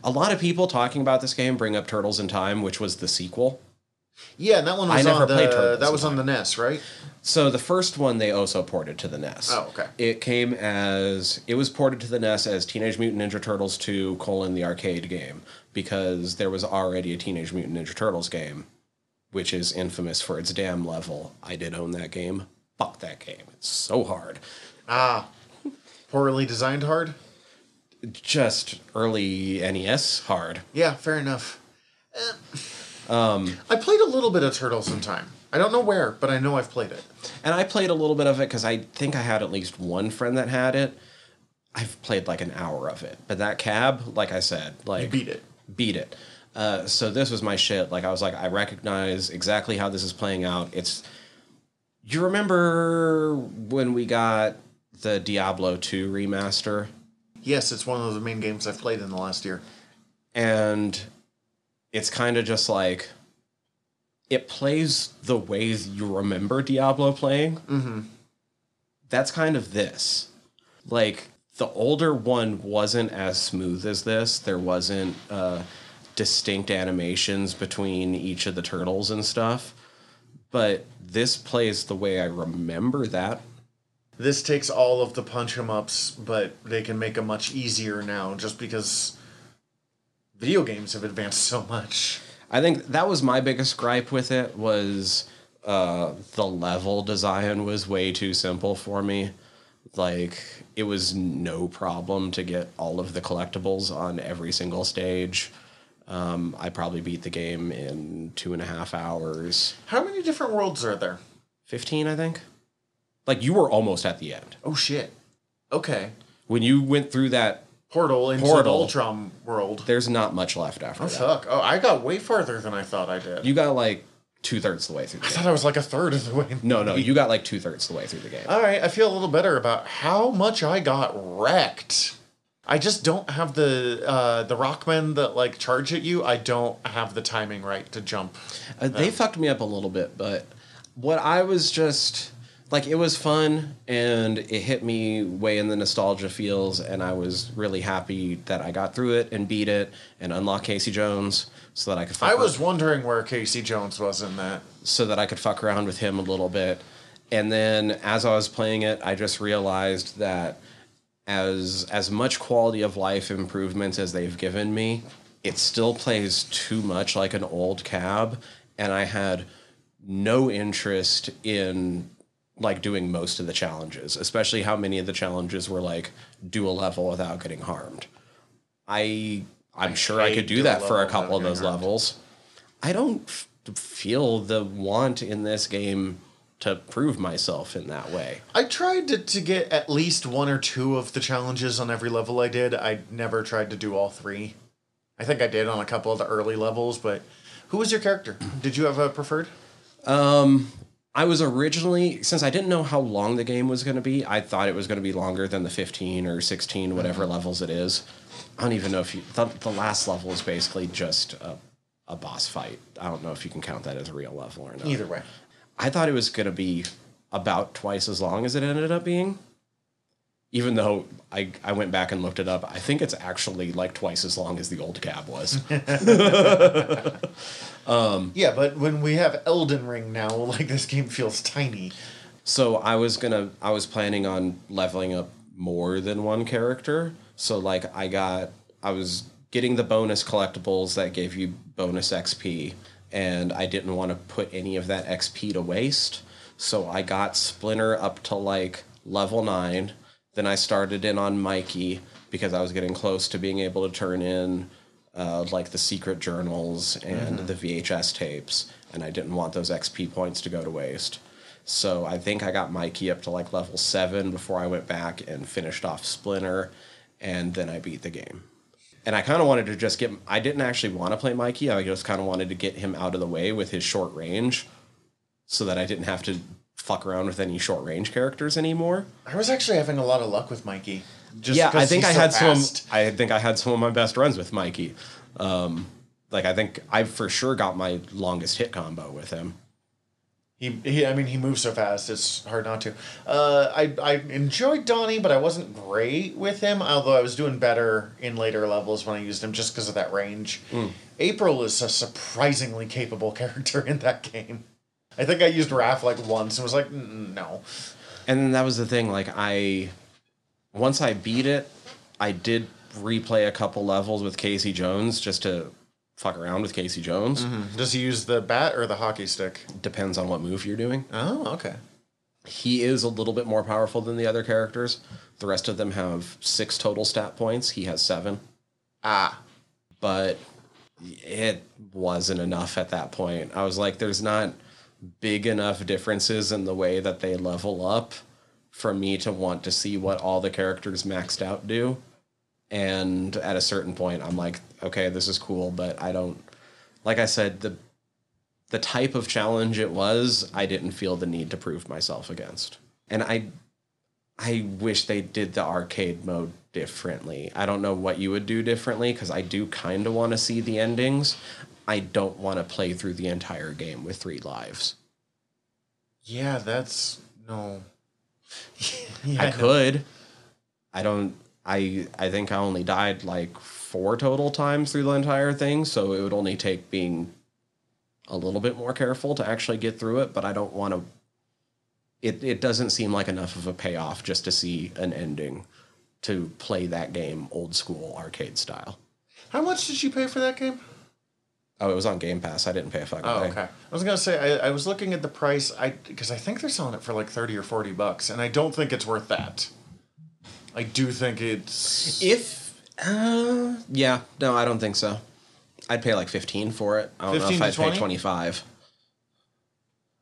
a lot of people talking about this game bring up Turtles in Time, which was the sequel Yeah, and that one I was never on the that was on the NES, right? So the first one they also ported to the NES. Oh, okay. It came as it was ported to the NES as Teenage Mutant Ninja Turtles 2: colon the arcade game because there was already a Teenage Mutant Ninja Turtles game, which is infamous for its damn level. I did own that game. Fuck that game. It's so hard. Ah, poorly designed hard. Just early NES hard. Yeah, fair enough. um, I played a little bit of Turtles in time. I don't know where, but I know I've played it. And I played a little bit of it because I think I had at least one friend that had it. I've played like an hour of it, but that cab, like I said, like You beat it. beat it. Uh, so this was my shit. Like I was like, I recognize exactly how this is playing out. It's. You remember when we got the Diablo two remaster, Yes, it's one of the main games I've played in the last year. and it's kind of just like. It plays the ways you remember Diablo playing. Mm-hmm. That's kind of this. Like the older one wasn't as smooth as this. There wasn't uh, distinct animations between each of the turtles and stuff. But this plays the way I remember that. This takes all of the punch 'em ups, but they can make them much easier now just because video games have advanced so much. I think that was my biggest gripe with it was uh, the level design was way too simple for me. Like it was no problem to get all of the collectibles on every single stage. Um, I probably beat the game in two and a half hours, How many different worlds are there? fifteen, I think. Like you were almost at the end Oh shit. Okay. when you went through that. Portal into Portal. the Ultron world. There's not much left after Oh that. fuck. Oh, I got way farther than I thought I did. You got like two thirds of the way through. The I game. thought I was like a third of the way. No, no, you got like two thirds of the way through the game. All right, I feel a little better about how much I got wrecked. I just don't have the uh, the rockmen that like charge at you. I don't have the timing right to jump. Uh, they fucked me up a little bit, but what I was just like, it was fun and it hit me way in the nostalgia feels, and I was really happy that I got through it and beat it and unlock Casey Jones so that I could. Fuck I was wondering where Casey Jones was in that. so that I could fuck around with him a little bit, and then as I was playing it, I just realized that as as much quality of life improvements as they've given me, it still plays too much like an old cab, and I had no interest in like doing most of the challenges, especially how many of the challenges were like do a level without getting harmed. I I'm sure I could do do a that for a couple of those harmed. levels. I don't f- feel the want in this game to prove myself in that way. I tried to, to get at least one or two of the challenges on every level I did. I never tried to do all three. I think I did on a couple of the early levels, but who was your character? Did you have a preferred? Um, I was originally, since I didn't know how long the game was going to be, I thought it was going to be longer than the 15 or 16, whatever mm-hmm. levels it is. I don't even know if you, the, the last level is basically just a, a boss fight. I don't know if you can count that as a real level or not. Either way. I thought it was going to be about twice as long as it ended up being. Even though I, I went back and looked it up, I think it's actually like twice as long as the old cab was. Um, yeah, but when we have Elden Ring now, like this game feels tiny. so I was gonna I was planning on leveling up more than one character. So like I got I was getting the bonus collectibles that gave you bonus XP, and I didn't want to put any of that XP to waste. So I got Splinter up to like level nine. Then I started in on Mikey because I was getting close to being able to turn in uh, like the secret journals and the VHS tapes, and I didn't want those XP points to go to waste. So I think I got Mikey up to like level seven before I went back and finished off Splinter, and then I beat the game. And I kind of wanted to just get. I didn't actually want to play Mikey. I just kind of wanted to get him out of the way with his short range, so that I didn't have to fuck around with any short range characters anymore. I was actually having a lot of luck with Mikey. Just yeah, I think I so had some. I think I had some of my best runs with Mikey. Um, like I think I for sure got my longest hit combo with him. He, he, I mean, he moves so fast; it's hard not to. Uh, I, I enjoyed Donnie, but I wasn't great with him. Although I was doing better in later levels when I used him, just because of that range. April is a surprisingly capable character in that game. I think I used Raph like once and was like, "Mm, no. And then that was the thing. Like I, once I beat it, I did replay a couple levels with Casey Jones just to fuck around with Casey Jones. Does he use the bat or the hockey stick? Depends on what move you're doing. Oh, okay. He is a little bit more powerful than the other characters. The rest of them have six total stat points. He has seven, Ah, but it wasn't enough at that point. I was like, there's not big enough differences in the way that they level up for me to want to see what all the characters maxed out do. And at a certain point, I'm like, okay, this is cool, but I don't. Like I said, the the type of challenge it was, I didn't feel the need to prove myself against. And I I wish they did the arcade mode differently. I don't know what you would do differently because I do kind of want to see the endings. I don't want to play through the entire game with three lives. yeah, that's no. yeah, I could. I don't. I I think I only died like four total times through the entire thing, so it would only take being a little bit more careful to actually get through it. But I don't want to. It it doesn't seem like enough of a payoff just to see an ending to play that game old school arcade style. How much did you pay for that game? Oh, it was on Game Pass. I didn't pay a fucking Oh, thing. okay. I was gonna say I, I was looking at the price. I because I think they're selling it for like thirty or forty bucks, and I don't think it's worth that. I do think it's If uh, yeah, no, I don't think so. I'd pay like fifteen for it. I don't know if I'd 20? pay twenty five.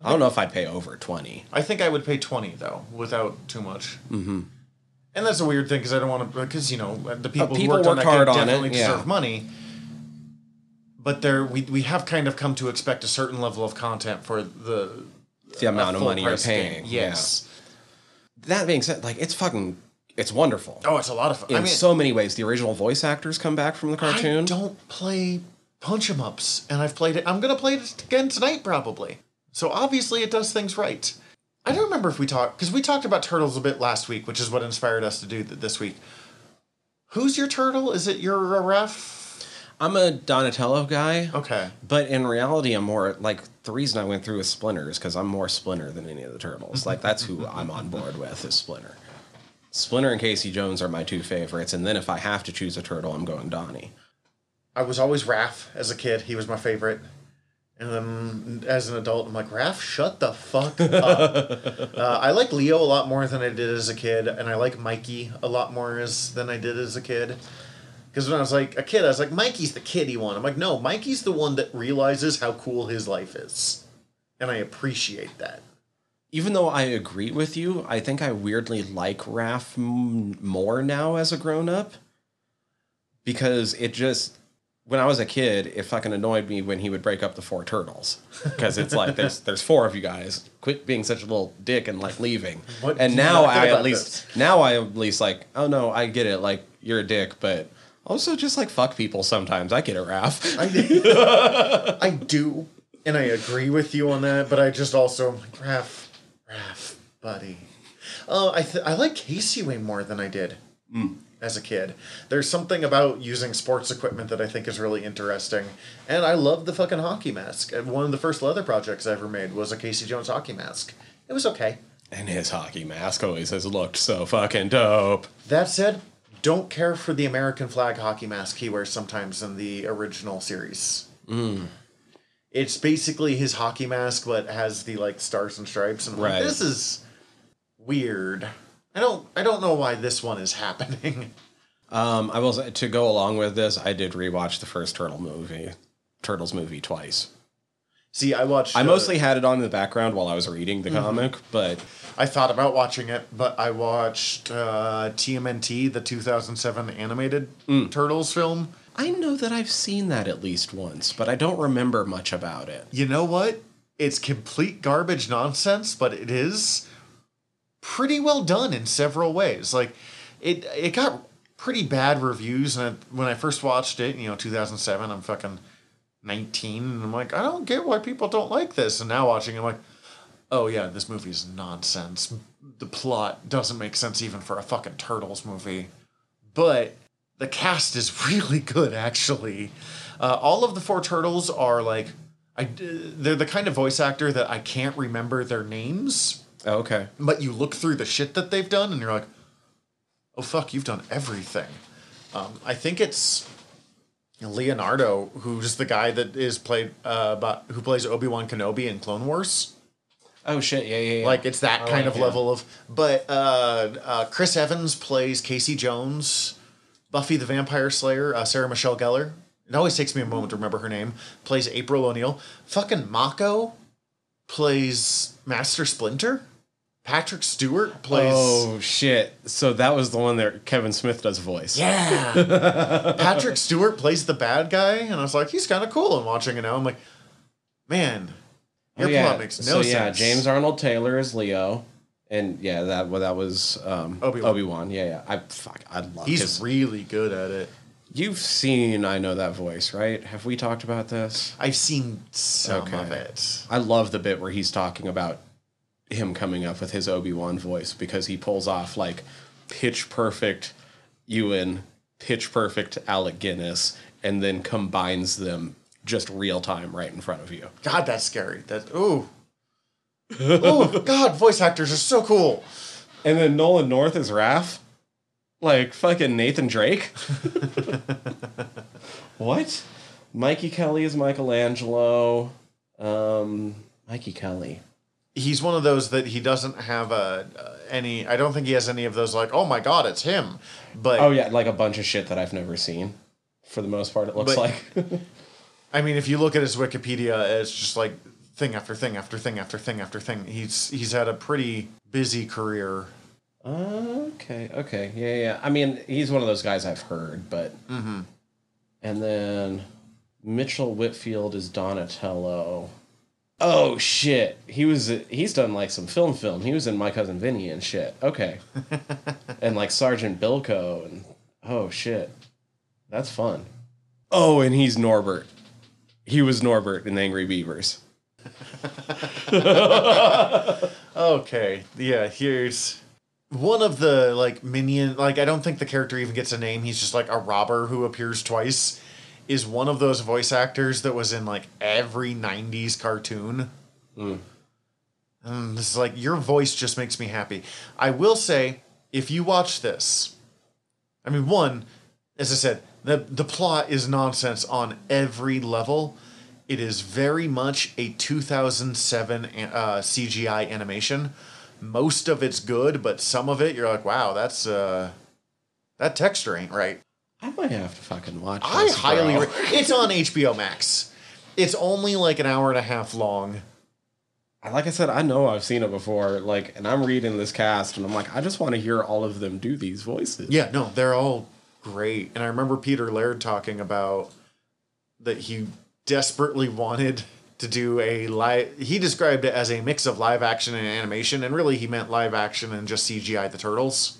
I don't know if I'd pay over twenty. I think I would pay twenty though, without too much. Mm-hmm. And that's a weird thing because I don't want to because you know the people, who people worked on that hard game on it, definitely yeah. deserve money. But there, we we have kind of come to expect a certain level of content for the The amount of money you're paying. game. Yes. Yeah. That being said, like it's fucking, it's wonderful. Oh, it's a lot of fun. In I mean, so many ways, the original voice actors come back from the cartoon. I don't play punch 'em ups, and I've played it. I'm gonna play it again tonight, probably. So obviously, it does things right. I don't remember if we talked because we talked about turtles a bit last week, which is what inspired us to do th- this week. Who's your turtle? Is it your uh, Raph? I'm a Donatello guy, Okay. but in reality, I'm more like the reason I went through with Splinter is because I'm more Splinter than any of the turtles. like that's who I'm on board with is Splinter. Splinter and Casey Jones are my two favorites, and then if I have to choose a turtle, I'm going Donnie. I was always Raph as a kid. He was my favorite. And then as an adult, I'm like, Raph, shut the fuck up. uh, I like Leo a lot more than I did as a kid, and I like Mikey a lot more as than I did as a kid. Because when I was like a kid, I was like, Mikey's the kiddie one. I'm like, no, Mikey's the one that realizes how cool his life is. And I appreciate that. Even though I agree with you, I think I weirdly like Raph m- more now as a grown up because it just when I was a kid, it fucking annoyed me when he would break up the four turtles because it's like there's there's four of you guys. Quit being such a little dick and like leaving. What and now I at least now I at least like oh no I get it like you're a dick but also just like fuck people sometimes. I get it, Raph. I, I do, and I agree with you on that, but I just also, like, Raph, buddy. Oh, I, th- I like Casey way more than I did hmm. as a kid. There's something about using sports equipment that I think is really interesting, and I love the fucking hockey mask. And One of the first leather projects I ever made was a Casey Jones hockey mask. It was okay. and his hockey mask always has looked so fucking dope. That said, don't care for the American flag hockey mask he wears sometimes in the original series. Hmm. It's basically his hockey mask, but has the like stars and stripes. And I'm like, this is weird. I don't. I don't know why this one is happening. Um, I will say, to go along with this, I did rewatch the first Turtle movie, Turtles movie twice. See, I watched. I uh, mostly had it on in the background while I was reading the comic, but I thought about watching it, but I watched uh, TMNT, the 2007 animated Turtles film. I know that I've seen that at least once, but I don't remember much about it. You know what? It's complete garbage nonsense, but it is pretty well done in several ways. Like it it got pretty bad reviews and when I first watched it, you know, 2007, I'm fucking 19 and I'm like, I don't get why people don't like this. And now watching it, I'm like, oh yeah, this movie is nonsense. The plot doesn't make sense even for a fucking Turtles movie. But the cast is really good, actually. Uh, all of the four Turtles are like, I, they're the kind of voice actor that I can't remember their names, Oh, okay. but you look through the shit that they've done and you're like, oh fuck, you've done everything. Um, I think it's Leonardo, who's the guy that is played uh, about, who plays Obi Wan Kenobi in Clone Wars. Oh shit! Yeah, yeah, yeah. Like it's that I kind like of him. level of. But uh, uh, Chris Evans plays Casey Jones, Buffy the Vampire Slayer, uh, Sarah Michelle Gellar. It always takes me a moment to remember her name. Plays April O'Neil. Fucking Mako plays Master Splinter. Patrick Stewart plays. Oh shit! So that was the one that Kevin Smith does voice. Yeah. Patrick Stewart plays the bad guy, and I was like, he's kind of cool. And watching it now, I'm like, man, your Oh, yeah. plot makes no so, yeah. James Arnold Taylor is Leo, and yeah, that well, that was um, Obi-Wan. Obi Wan. Yeah, yeah. I fuck. I love. He's his, really good at it. You've seen I know that voice, right? Have we talked about this? I've seen some Okay. of it. I love the bit where he's talking about him coming up with his Obi Wan voice because he pulls off like pitch perfect Ewan, pitch perfect Alec Guinness, and then combines them just real time right in front of you. God, that's scary. That ooh. Oh God, voice actors are so cool. And then Nolan North is Raph, like fucking Nathan Drake. what? Mikey Kelley is Michelangelo. Um, Mikey Kelley. He's one of those that he doesn't have a uh, any. I don't think he has any of those like, oh my God, it's him. But Oh yeah, like a bunch of shit that I've never seen. For the most part, it looks But- like. I mean, if you look at his Wikipedia, it's just like thing after thing after thing after thing after thing. He's he's had a pretty busy career. okay, okay, yeah, yeah. I mean, he's one of those guys I've heard, but. Mm-hmm. And then Mitchell Whitfield is Donatello. Oh shit, he was he's done like some film film. He was in My Cousin Vinny and shit. Okay, and like Sergeant Bilko and oh shit, that's fun. Oh, and he's Norbert. He was Norbert in Angry Beavers. Okay, yeah. Here's one of the like minion. Like I don't think the character even gets a name. He's just like a robber who appears twice. Is one of those voice actors that was in like every '90s cartoon. Mm, this is like your voice just makes me happy. I will say, if you watch this, I mean, one, as I said, the the plot is nonsense on every level. It is very much a 2007 uh, CGI animation. Most of it's good, but some of it you're like, wow, that's uh, that texture ain't right. I might have to fucking watch. I this, highly. Re- it's on HBO Max. It's only like an hour and a half long. like I said, I know I've seen it before. Like, and I'm reading this cast, and I'm like, I just want to hear all of them do these voices. Yeah, no, they're all great. And I remember Peter Laird talking about that he desperately wanted to do a live. He described it as a mix of live action and animation, and really he meant live action and just CGI the turtles,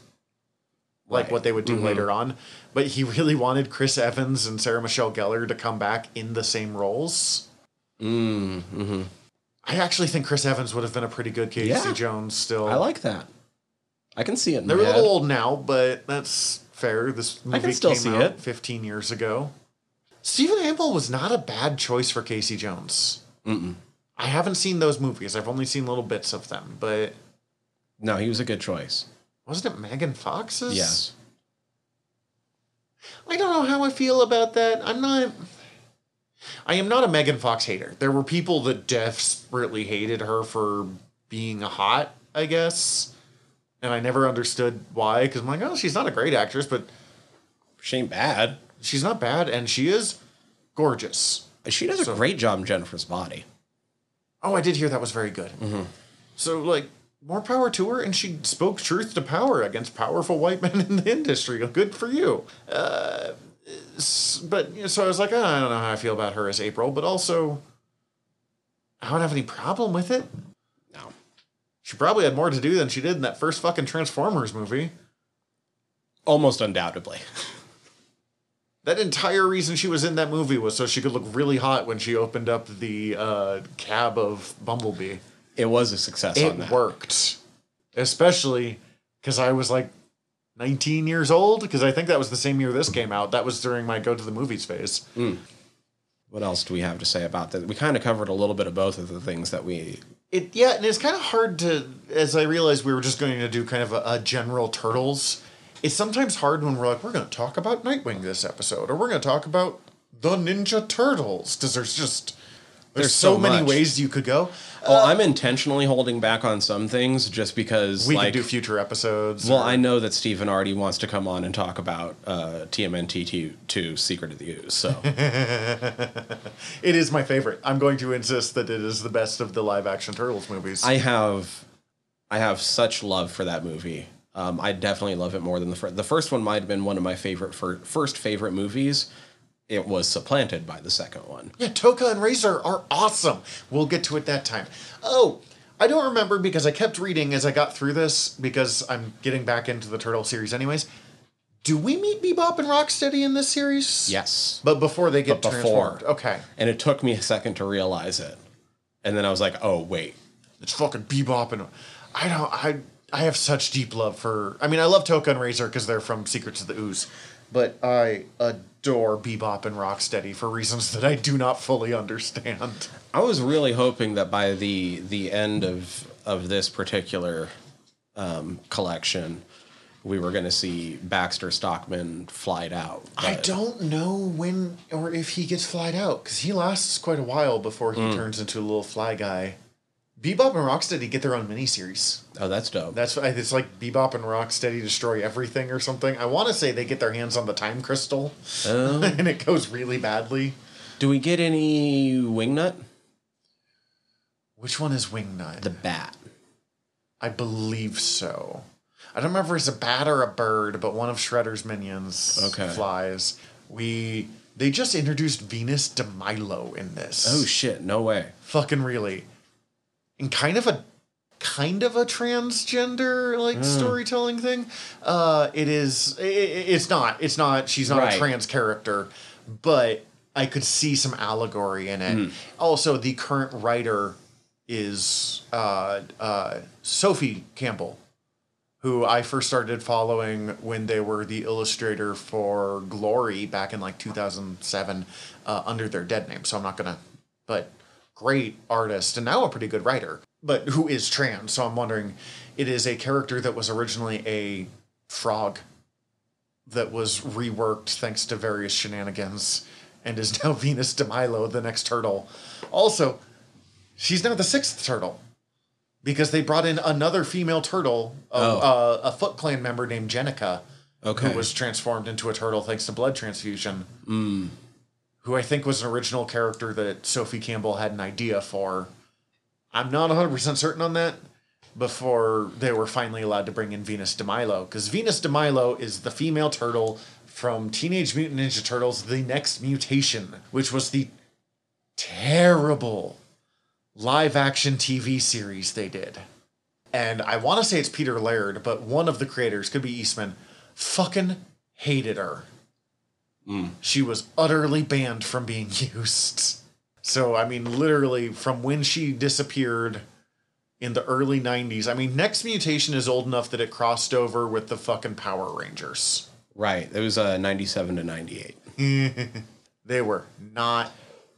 like Right. what they would do later on. But he really wanted Chris Evans and Sarah Michelle Gellar to come back in the same roles. Mm, hmm I actually think Chris Evans would have been a pretty good Casey Yeah. Jones. Still, I like that. I can see it. They're a little old now, but that's fair. This movie can still came see out it. 15 years ago. Stephen Amell was not a bad choice for Casey Jones. Mm-mm. I haven't seen those movies. I've only seen little bits of them, but No, he was a good choice. wasn't it Megan Fox's? Yes. I don't know how I feel about that. I'm not. I am not a Megan Fox hater. There were people that desperately hated her for being hot, I guess. And I never understood why, because I'm like, oh, she's not a great actress, but She ain't bad. She's not bad, and she is gorgeous. She does a great job in Jennifer's body. Oh, I did hear that was very good. So, like, more power to her, and she spoke truth to power against powerful white men in the industry. Good for you. Uh, but you know, so I was like, "Oh, I don't know how I feel about her as April, but also, I don't have any problem with it. No. She probably had more to do than she did in that first fucking Transformers movie. Almost undoubtedly. That entire reason she was in that movie was so she could look really hot when she opened up the uh, cab of Bumblebee. it was a success on it worked, especially because I was like 19 years old. Because I think that was the same year this came out. That was during my go to the movies phase. What else do we have to say about that? We kind of covered a little bit of both of the things that we. It yeah, and it's kind of hard to as I realized we were just going to do kind of a, a general turtles. It's sometimes hard when we're like we're going to talk about Nightwing this episode, or we're going to talk about the Ninja Turtles because there's just there's, There's so, so many ways you could go. Well, I'm intentionally holding back on some things just because, We like, could do future episodes. well, or- I know that Stephen already wants to come on and talk about uh, TMNT 2 Secret of the Ooze. So, It is my favorite. I'm going to insist that it is the best of the live action Turtles movies. I have, I have such love for that movie. Um, I definitely love it more than the first. The first one might have been one of my favorite fir- first favorite movies. It was supplanted by the second one. yeah, Tokka and Rahzar are awesome. We'll get to it that time. Oh, I don't remember because I kept reading as I got through this because I'm getting back into the Turtle series anyways. Do we meet Bebop and Rocksteady in this series? Yes, But before they get But before. transformed. Okay. and it took me a second to realize it, and then I was like, oh wait, It's fucking Bebop and I don't I I have such deep love for I mean I love Tokka and Rahzar because they're from Secrets of the Ooze, but I adore Bebop and Rocksteady for reasons that I do not fully understand. I was really hoping that by the the end of of this particular um, collection, we were going to see Baxter Stockman flied out. I don't know when or if he gets flied out because he lasts quite a while before he turns into a little fly guy. Bebop and Rocksteady get their own miniseries. Oh, that's dope. That's it's like Bebop and Rocksteady destroy everything or something. I want to say they get their hands on the time crystal, Oh. and it goes really badly. Do we get any Wingnut? Which one is Wingnut? The bat. I believe so. I don't remember if it's a bat or a bird, but one of Shredder's minions Okay. flies. We they just introduced Venus de Milo in this. Oh shit! No way. fucking really. And kind of a kind of a transgender like Hmm. storytelling thing. Uh it is i i- it's not. It's not she's not Right. a trans character, but I could see some allegory in it. Also, the current writer is uh, uh, Sophie Campbell, who I first started following when they were the illustrator for Glory back in like 2007 uh, under their dead name. So I'm not gonna, but great artist and now a pretty good writer, but who is trans. So I'm wondering, it is a character that was originally a frog that was reworked thanks to various shenanigans and is now Venus de Milo, the next turtle. Also, she's now the sixth turtle because they brought in another female turtle, a, Oh. uh, a Foot Clan member named Jennika, Okay. who was transformed into a turtle thanks to blood transfusion. Who I think was an original character that Sophie Campbell had an idea for. I'm not 100% certain on that. Before they were finally allowed to bring in Venus de Milo, because Venus de Milo is the female turtle from Teenage Mutant Ninja Turtles: The Next Mutation, which was the terrible live action TV series they did. And I want to say it's Peter Laird, but one of the creators, could be Eastman, fucking hated her. She was utterly banned from being used. So, I mean, literally, from when she disappeared in the early 90s, I mean, Next Mutation is old enough that it crossed over with the fucking Power Rangers. right. It was uh, 97 to 98. They were not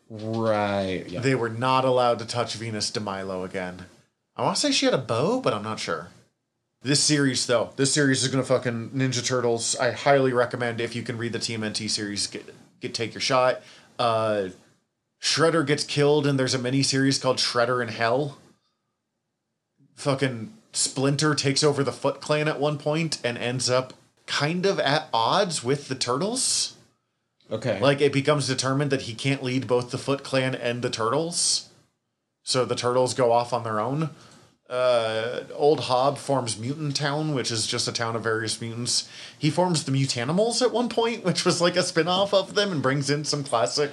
Right. Yeah. they were not allowed to touch Venus de Milo again. I want to say she had a bow, but I'm not sure. This series, though, this series is gonna fucking Ninja Turtles. I highly recommend if you can read the TMNT series, get get take your shot. Uh, Shredder gets killed, and there's a mini series called Shredder in Hell. Fucking Splinter takes over the Foot Clan at one point and ends up kind of at odds with the Turtles. okay. Like it becomes determined that he can't lead both the Foot Clan and the Turtles. So the Turtles go off on their own. Uh, Old Hob forms Mutant Town, which is just a town of various mutants. He forms the Mutanimals at one point, which was like a spin-off of them and brings in some classic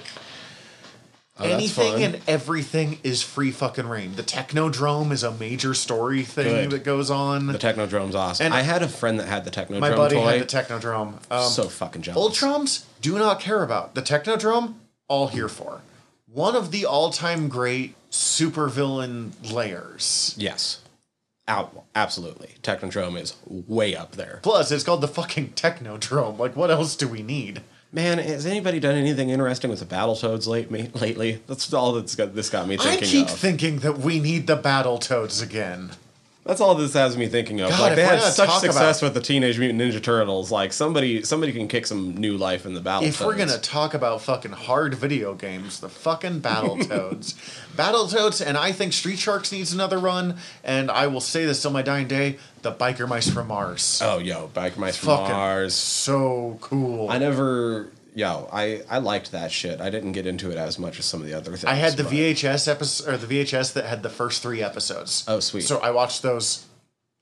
Oh, anything fun. and everything is free fucking rain. The Technodrome is a major story thing Good. that goes on. the Technodrome's awesome. And- I had a friend that had the Technodrome My buddy toy. had the Technodrome. Um, so fucking jealous. Utroms do not care about. The Technodrome, all here for. one of the all-time great supervillain layers. Yes. Out absolutely. Technodrome is way up there. Plus, it's called the fucking Technodrome. Like, what else do we need? Man, has anybody done anything interesting with the Battletoads lately? Lately, that's all that's got this got me thinking I keep of. thinking that we need the Battletoads again. That's all this has me thinking of. God, like they had such success about- with the Teenage Mutant Ninja Turtles. Like somebody, somebody can kick some new life in the Battletoads. If we're gonna talk about fucking hard video games, the fucking Battletoads. Battletoads, and I think Street Sharks needs another run, and I will say this till my dying day, the Biker Mice from Mars. oh yo, Biker Mice from fucking Mars. so cool. I never, yo, I I liked that shit. I didn't get into it as much as some of the other things. I had the but- VHS episode or the VHS that had the first three episodes. Oh, sweet. So I watched those.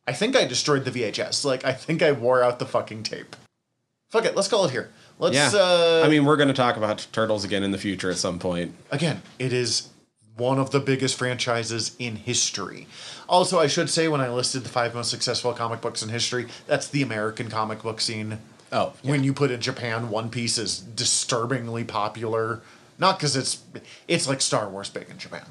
I think I destroyed the VHS. Like I think I wore out the fucking tape. Fuck it, let's call it here. Let's Yeah, uh I mean, we're gonna talk about turtles again in the future at some point. again, it is one of the biggest franchises in history. Also, I should say when I listed the five most successful comic books in history, that's the American comic book scene. Oh, yeah. When you put in Japan, One Piece is disturbingly popular. Not because it's it's like Star Wars big in Japan.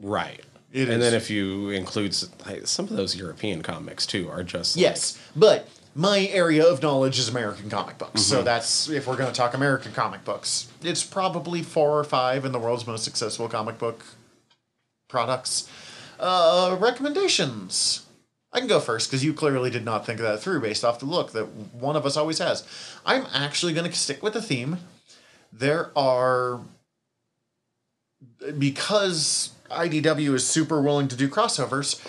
Right. It and is. then if you include like, some of those European comics too, are just like- Yes, but my area of knowledge is American comic books. So that's if we're going to talk American comic books, it's probably four or five in the world's most successful comic book products. Uh, recommendations. I can go first because you clearly did not think that through based off the look that one of us always has. I'm actually going to stick with the theme. There are because IDW is super willing to do crossovers.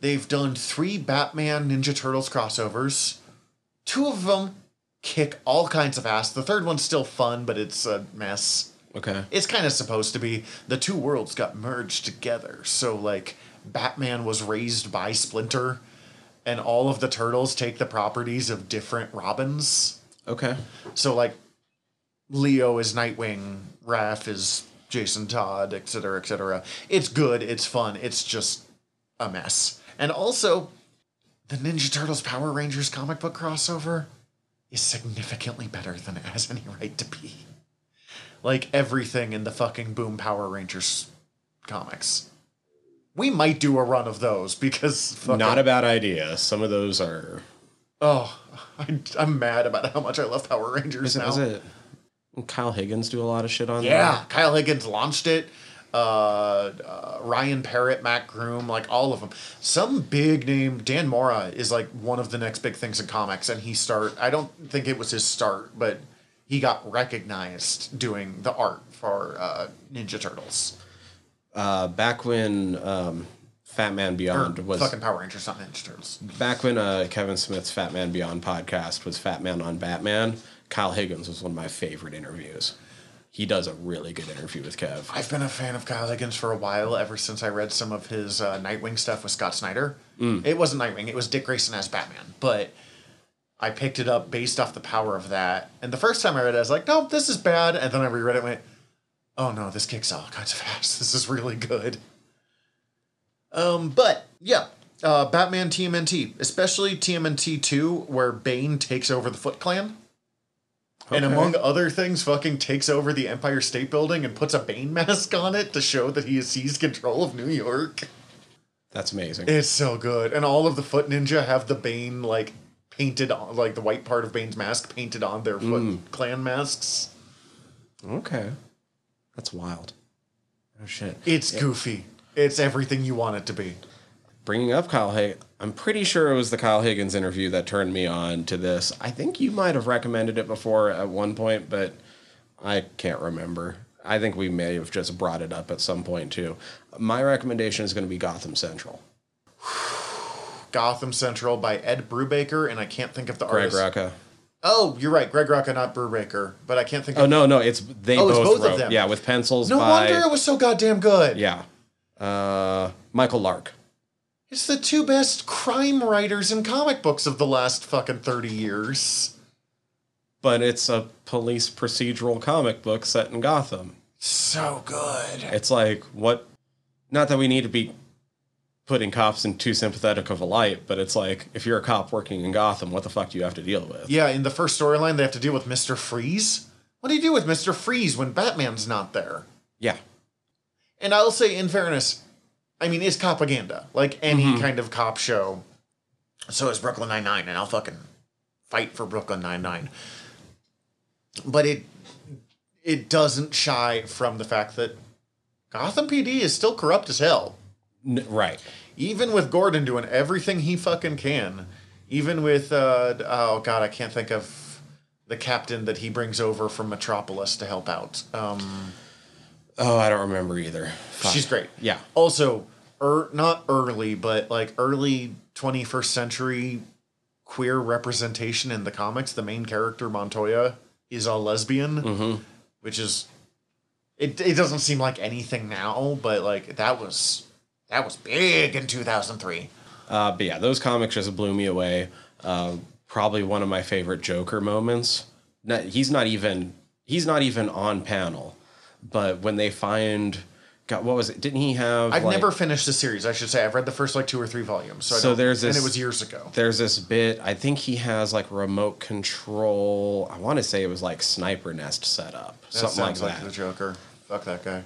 They've done three Batman Ninja Turtles crossovers. Two of them kick all kinds of ass. The third one's still fun, but it's a mess. Okay. It's kind of supposed to be. The two worlds got merged together. So, like, Batman was raised by Splinter, and all of the turtles take the properties of different Robins. Okay. So, like, Leo is Nightwing, Raph is Jason Todd, etc., etc. It's good, it's fun, it's just a mess. And also, the Ninja Turtles Power Rangers comic book crossover is significantly better than it has any right to be. Like everything in the fucking Boom Power Rangers comics. We might do a run of those because fucking, Not a bad idea. Some of those are. oh, I, I'm mad about how much I love Power Rangers Is it, now. is it? Kyle Higgins do a lot of shit on that. Yeah, Kyle Higgins launched it. Uh, uh, Ryan Parrott, Mat Groom, like all of them. Some big name, Dan Mora is like one of the next big things in comics, and he start. I don't think it was his start, but he got recognized doing the art for uh, Ninja Turtles. Uh, back when um, Fat Man Or Beyond was fucking Power Rangers, not Ninja Turtles. back when uh, Kevin Smith's Fat Man Beyond podcast was Fat Man on Batman. Kyle Higgins was one of my favorite interviews. He does a really good interview with Kev. I've been a fan of Kyle Higgins for a while, ever since I read some of his uh, Nightwing stuff with Scott Snyder. It wasn't Nightwing; it was Dick Grayson as Batman. But I picked it up based off the power of that. And the first time I read it, I was like, "No, this is bad." And then I reread it, and went, "Oh no, this kicks all kinds of ass. This is really good." Um, but yeah, uh, Batman TMNT, especially TMNT two, where Bane takes over the Foot Clan. And among other things, fucking takes over the Empire State Building and puts a Bane mask on it to show that he has seized control of New York. That's amazing. It's so good. And all of the Foot Ninja have the Bane, like, painted on, like, the white part of Bane's mask painted on their Foot Clan masks. Okay. That's wild. Oh shit. It's goofy. It's everything you want it to be. Bringing up Kyle Higgins, I'm pretty sure it was the Kyle Higgins interview that turned me on to this. I think you might have recommended it before at one point, but I can't remember. I think we may have just brought it up at some point too. My recommendation is going to be Gotham Central. Gotham Central by Ed Brubaker, and I can't think of the Greg artist. Rucka. Oh, you're right. Greg Rucka, not Brubaker. But I can't think Oh of no, no, it's they Oh, it's both, both of them. Yeah, with pencils No by wonder it was so goddamn good. yeah, uh, Michael Lark. It's the two best crime writers in comic books of the last fucking 30 years. But it's a police procedural comic book set in Gotham. So good. It's like what? Not that we need to be putting cops in too sympathetic of a light, but it's like if you're a cop working in Gotham, what the fuck do you have to deal with? Yeah, in the first storyline, they have to deal with Mr. Freeze. What do you do with Mr. Freeze when Batman's not there? Yeah, And I'll say, in fairness, I mean, it's propaganda. Like any mm-hmm. kind of cop show. So is Brooklyn Nine Nine, and I'll fucking fight for Brooklyn Nine Nine. But it it doesn't shy from the fact that Gotham PD is still corrupt as hell. N- right. Even with Gordon doing everything he fucking can, even with uh, oh god, I can't think of the captain that he brings over from Metropolis to help out. Um, Oh, I don't remember either. Fuck. She's great. Yeah. Also, er, not early, but like early 21st century queer representation in the comics. The main character Montoya is a lesbian, which is it. It doesn't seem like anything now, but like that was that was big in 2003. Uh, but yeah, those comics just blew me away. Uh, probably one of my favorite Joker moments. Not, he's not even he's not even on panel, but when they find, God, what was it? Didn't he have? I've like- never finished the series. I should say I've read the first like two or three volumes. So, So don't- there's and this- it was years ago. There's this bit. I think he has like remote control. I want to say it was like sniper nest set up, That something like sounds that. like the Joker. Fuck that guy.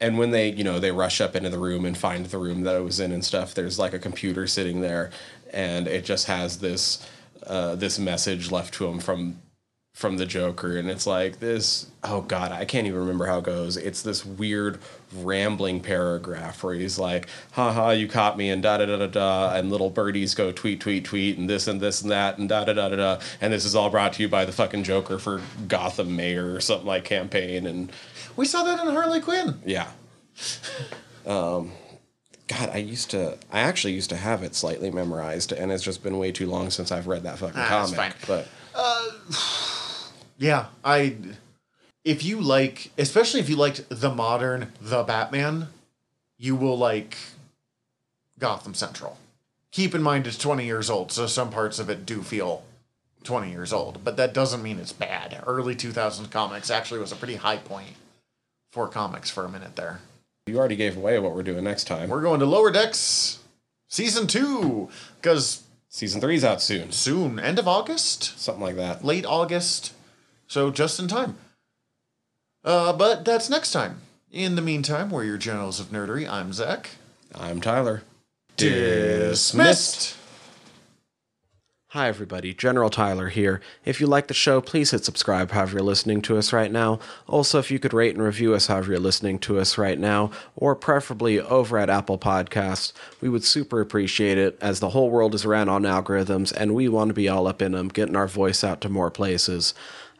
And when they you know they rush up into the room and find the room that it was in and stuff there's like a computer sitting there and it just has this uh, this message left to him from from the joker and it's like this oh god i can't even remember how it goes. It's this weird rambling paragraph where he's like "Ha ha, you caught me and da da da da da and little birdies go tweet tweet tweet and this and this and that and da da da da da and this is all brought to you by the fucking joker for gotham mayor or something like campaign and We saw that in Harley Quinn. yeah. Um, God, I used to. I actually used to have it slightly memorized, and it's just been way too long since I've read that fucking Ah, that's comic. fine. But Yeah, I. If you like, especially if you liked the modern The Batman, you will like Gotham Central. Keep in mind it's 20 years old, so some parts of it do feel 20 years old, but that doesn't mean it's bad. Early 2000s comics actually was a pretty high point for comics for a minute there. you already gave away what we're doing next time. We're going to Lower Decks season two, because Season three's out soon, soon, end of August, something like that. late August, so just in time. Uh, but that's next time. In the meantime, we're your generals of nerdery. I'm Zach. I'm Tyler. Dismissed. Hi, everybody. General Tyler here. If you like the show, please hit subscribe however you're listening to us right now. Also, if you could rate and review us however you're listening to us right now, or preferably over at Apple Podcasts, we would super appreciate it as the whole world is ran on algorithms and we want to be all up in them, getting our voice out to more places.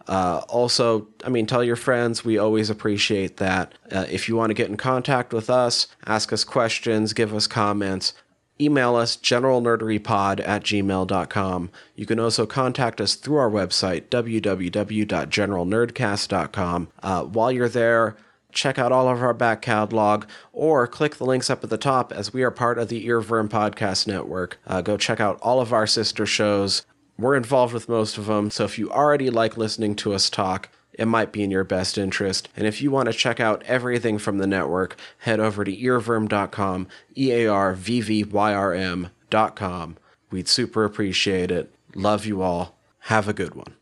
Uh, also, I mean, tell your friends. We always appreciate that. Uh, if you want to get in contact with us, ask us questions, give us comments, email us generalnerderypod at gmail.com. You can also contact us through our website, www.generalnerdcast.com. Uh, while you're there, check out all of our back catalog or click the links up at the top as we are part of the Earwyrm Podcast Network. Uh, go check out all of our sister shows. We're involved with most of them, so if you already like listening to us talk, it might be in your best interest. And if you want to check out everything from the network, head over to earwyrm.com, E A R V V Y R M.com. We'd super appreciate it. Love you all. Have a good one.